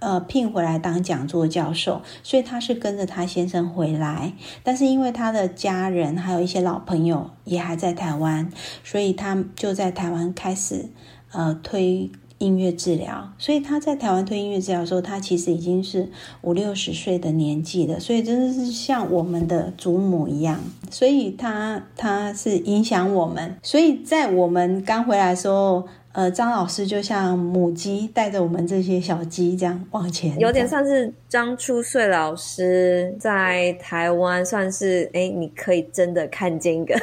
呃，聘回来当讲座教授，所以他是跟着他先生回来。但是因为他的家人还有一些老朋友也还在台湾，所以他就在台湾开始呃推音乐治疗。所以他在台湾推音乐治疗的时候，他其实已经是五六十岁的年纪了。所以真的是像我们的祖母一样。所以他他是影响我们。所以在我们刚回来的时候。呃，张老师就像母鸡带着我们这些小鸡这样往前，有点像是张初穗老师在台湾，算是哎，你可以真的看见一个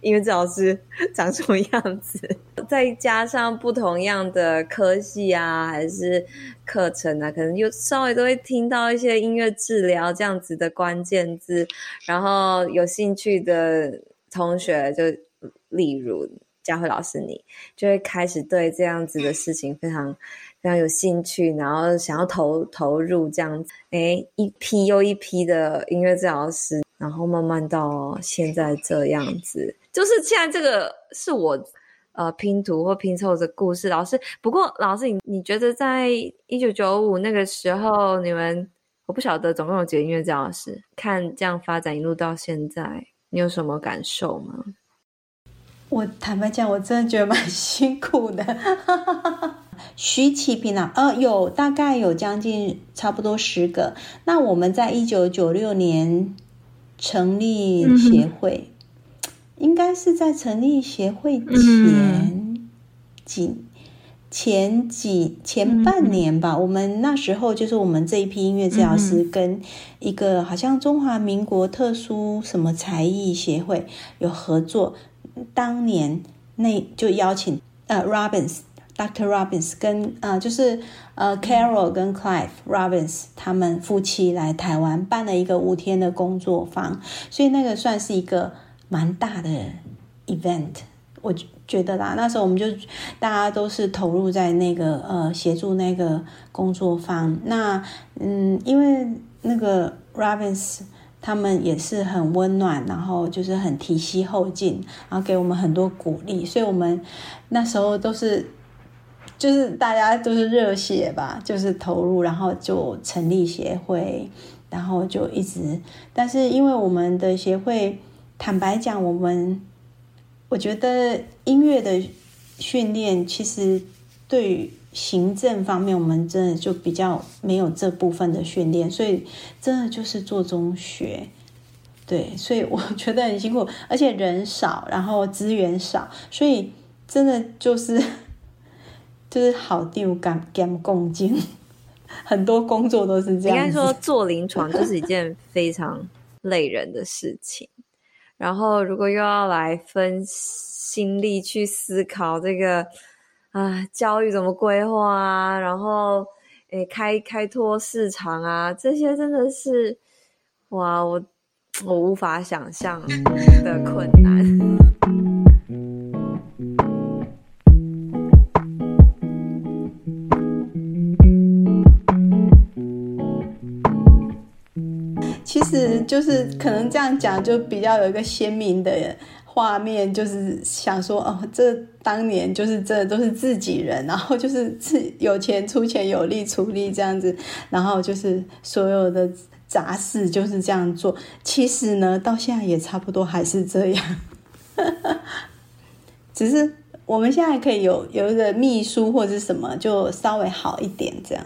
音乐治疗师长什么样子，再加上不同样的科系啊，还是课程啊，可能又稍微都会听到一些音乐治疗这样子的关键字，然后有兴趣的同学就例如。佳慧老师，你就会开始对这样子的事情非常非常有兴趣，然后想要投投入这样子，诶，一批又一批的音乐治疗师，然后慢慢到现在这样子，就是现在这个是我呃拼图或拼凑的故事。老师，不过老师，你你觉得在一九九五那个时候，你们我不晓得总共有几个音乐治疗师，看这样发展一路到现在，你有什么感受吗？我坦白讲，我真的觉得蛮辛苦的。徐启平啊，呃，有大概有将近差不多十个。那我们在一九九六年成立协会，嗯、应该是在成立协会前几、嗯、前几前半年吧。嗯、我们那时候就是我们这一批音乐治疗师跟一个好像中华民国特殊什么才艺协会有合作。当年那就邀请呃 Robbins，Dr. Robbins 跟呃就是呃 Carol 跟 Clive Robbins 他们夫妻来台湾办了一个五天的工作坊，所以那个算是一个蛮大的 event，我觉得啦。那时候我们就大家都是投入在那个呃协助那个工作坊。那嗯，因为那个 Robbins。他们也是很温暖，然后就是很提携后进，然后给我们很多鼓励，所以我们那时候都是，就是大家都是热血吧，就是投入，然后就成立协会，然后就一直，但是因为我们的协会，坦白讲，我们我觉得音乐的训练其实对于。行政方面，我们真的就比较没有这部分的训练，所以真的就是做中学，对，所以我觉得很辛苦，而且人少，然后资源少，所以真的就是 就是好丢感感共进，很多工作都是这样。应该说做临床就是一件非常累人的事情，然后如果又要来分心力去思考这个。啊，教育怎么规划啊？然后，诶，开开拓市场啊，这些真的是，哇，我我无法想象的困难。其实就是可能这样讲，就比较有一个鲜明的。画面就是想说哦，这当年就是这都是自己人，然后就是自有钱出钱，有力出力这样子，然后就是所有的杂事就是这样做。其实呢，到现在也差不多还是这样，只是我们现在可以有有一个秘书或者什么，就稍微好一点这样。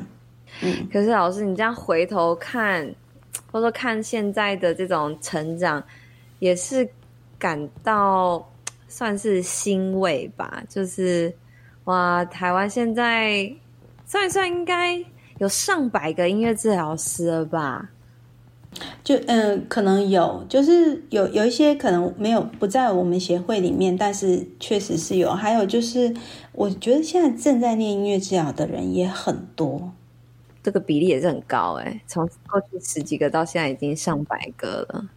嗯，可是老师，你这样回头看，或者说看现在的这种成长，也是。感到算是欣慰吧，就是哇，台湾现在算一算应该有上百个音乐治疗师了吧？就嗯、呃，可能有，就是有有一些可能没有不在我们协会里面，但是确实是有。还有就是，我觉得现在正在念音乐治疗的人也很多，这个比例也是很高诶，从过去十几个到现在已经上百个了。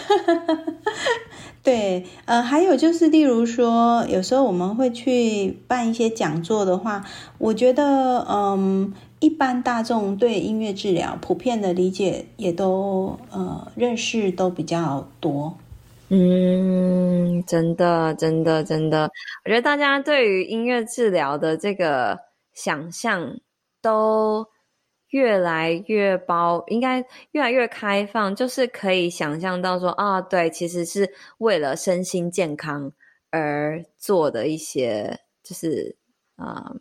对，呃，还有就是，例如说，有时候我们会去办一些讲座的话，我觉得，嗯，一般大众对音乐治疗普遍的理解也都，呃，认识都比较多。嗯，真的，真的，真的，我觉得大家对于音乐治疗的这个想象都。越来越包，应该越来越开放，就是可以想象到说啊，对，其实是为了身心健康而做的一些，就是啊、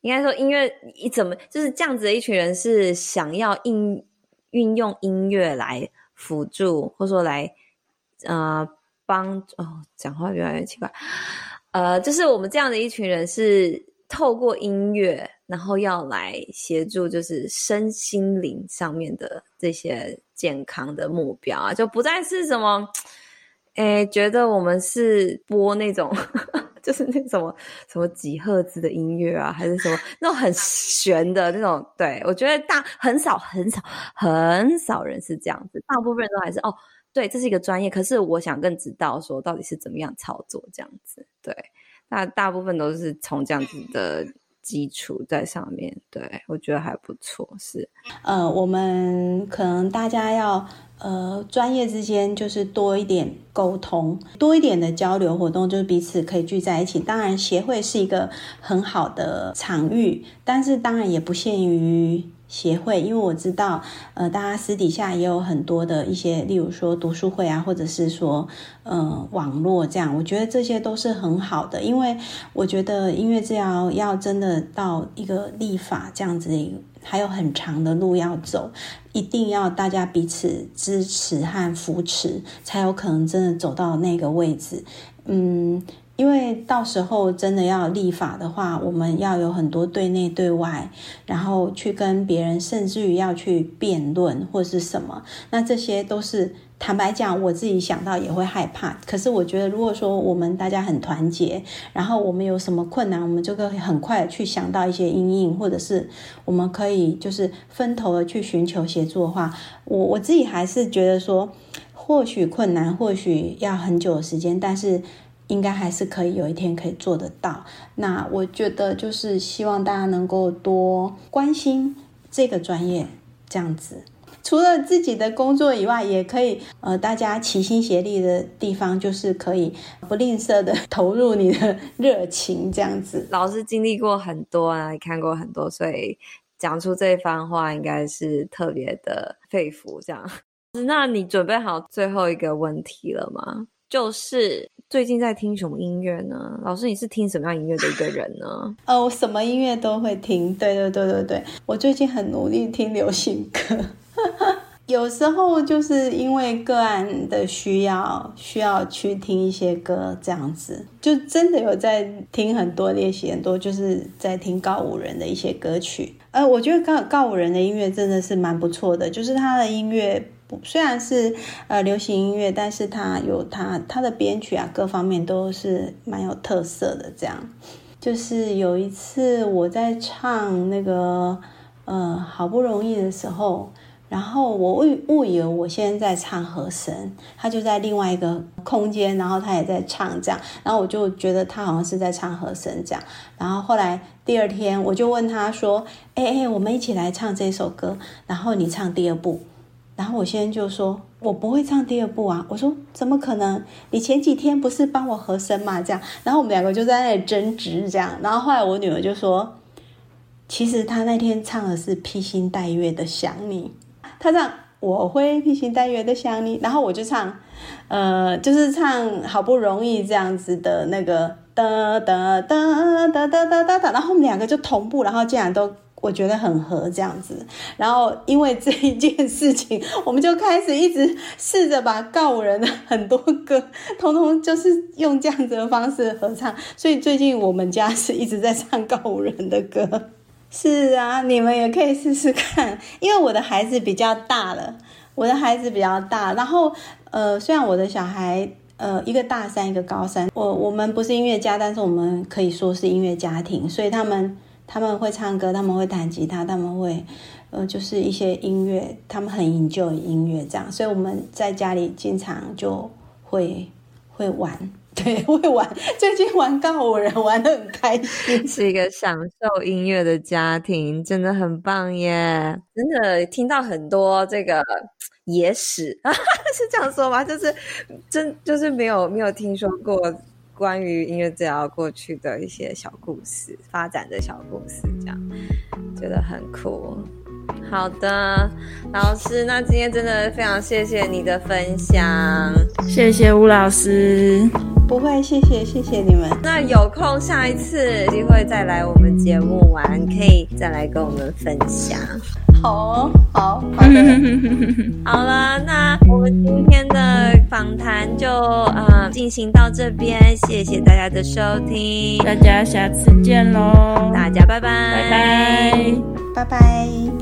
应该说音乐你怎么就是这样子的一群人是想要应运用音乐来辅助，或者说来呃帮哦，讲话越来越奇怪，呃，就是我们这样的一群人是透过音乐。然后要来协助，就是身心灵上面的这些健康的目标啊，就不再是什么，诶，觉得我们是播那种，就是那什么什么几赫兹的音乐啊，还是什么那种很玄的那种。对，我觉得大很少很少很少人是这样子，大部分人都还是哦，对，这是一个专业，可是我想更知道说到底是怎么样操作这样子。对，那大部分都是从这样子的。基础在上面，对，我觉得还不错。是，呃，我们可能大家要呃专业之间就是多一点沟通，多一点的交流活动，就是彼此可以聚在一起。当然，协会是一个很好的场域，但是当然也不限于。协会，因为我知道，呃，大家私底下也有很多的一些，例如说读书会啊，或者是说，呃，网络这样，我觉得这些都是很好的，因为我觉得音乐治疗要真的到一个立法这样子，还有很长的路要走，一定要大家彼此支持和扶持，才有可能真的走到那个位置，嗯。因为到时候真的要立法的话，我们要有很多对内对外，然后去跟别人，甚至于要去辩论或者是什么，那这些都是坦白讲，我自己想到也会害怕。可是我觉得，如果说我们大家很团结，然后我们有什么困难，我们就可以很快去想到一些阴影，或者是我们可以就是分头的去寻求协助的话，我我自己还是觉得说，或许困难，或许要很久的时间，但是。应该还是可以有一天可以做得到。那我觉得就是希望大家能够多关心这个专业，这样子。除了自己的工作以外，也可以呃，大家齐心协力的地方，就是可以不吝啬的投入你的热情，这样子。老师经历过很多啊，看过很多，所以讲出这番话应该是特别的肺腑。这样，那你准备好最后一个问题了吗？就是。最近在听什么音乐呢？老师，你是听什么样音乐的一个人呢？哦，我什么音乐都会听。对对对对对，我最近很努力听流行歌，有时候就是因为个案的需要，需要去听一些歌，这样子就真的有在听很多练习很多，就是在听告五人的一些歌曲。呃，我觉得告告五人的音乐真的是蛮不错的，就是他的音乐。虽然是呃流行音乐，但是它有它它的编曲啊，各方面都是蛮有特色的。这样，就是有一次我在唱那个呃好不容易的时候，然后我误误以为我现在在唱和声，他就在另外一个空间，然后他也在唱这样，然后我就觉得他好像是在唱和声这样，然后后来第二天我就问他说：“哎哎，我们一起来唱这首歌，然后你唱第二部。”然后我先生就说：“我不会唱第二部啊。”我说：“怎么可能？你前几天不是帮我和声嘛？”这样，然后我们两个就在那里争执这样。然后后来我女儿就说：“其实她那天唱的是《披星戴月的想你》，她唱我会披星戴月的想你。”然后我就唱，呃，就是唱好不容易这样子的那个哒哒哒哒哒哒哒哒，然后我们两个就同步，然后竟然都我觉得很合这样子，然后因为这一件事情，我们就开始一直试着把告五人的很多歌，通通就是用这样子的方式合唱。所以最近我们家是一直在唱告五人的歌。是啊，你们也可以试试看。因为我的孩子比较大了，我的孩子比较大，然后呃，虽然我的小孩呃一个大三，一个高三，我我们不是音乐家，但是我们可以说是音乐家庭，所以他们。他们会唱歌，他们会弹吉他，他们会呃，就是一些音乐，他们很 enjoy 音乐这样，所以我们在家里经常就会会玩。对，会玩，最近玩告五人玩的很开心，是一个享受音乐的家庭，真的很棒耶！真的听到很多这个野史，是这样说吗？就是真就是没有没有听说过关于音乐治疗过去的一些小故事，发展的小故事，这样觉得很酷。好的，老师，那今天真的非常谢谢你的分享，谢谢吴老师。不会，谢谢，谢谢你们。那有空下一次机会再来我们节目玩，可以再来跟我们分享。好哦，好，好的。好了，那我们今天的访谈就呃进行到这边，谢谢大家的收听，大家下次见喽，大家拜拜，拜拜，拜拜。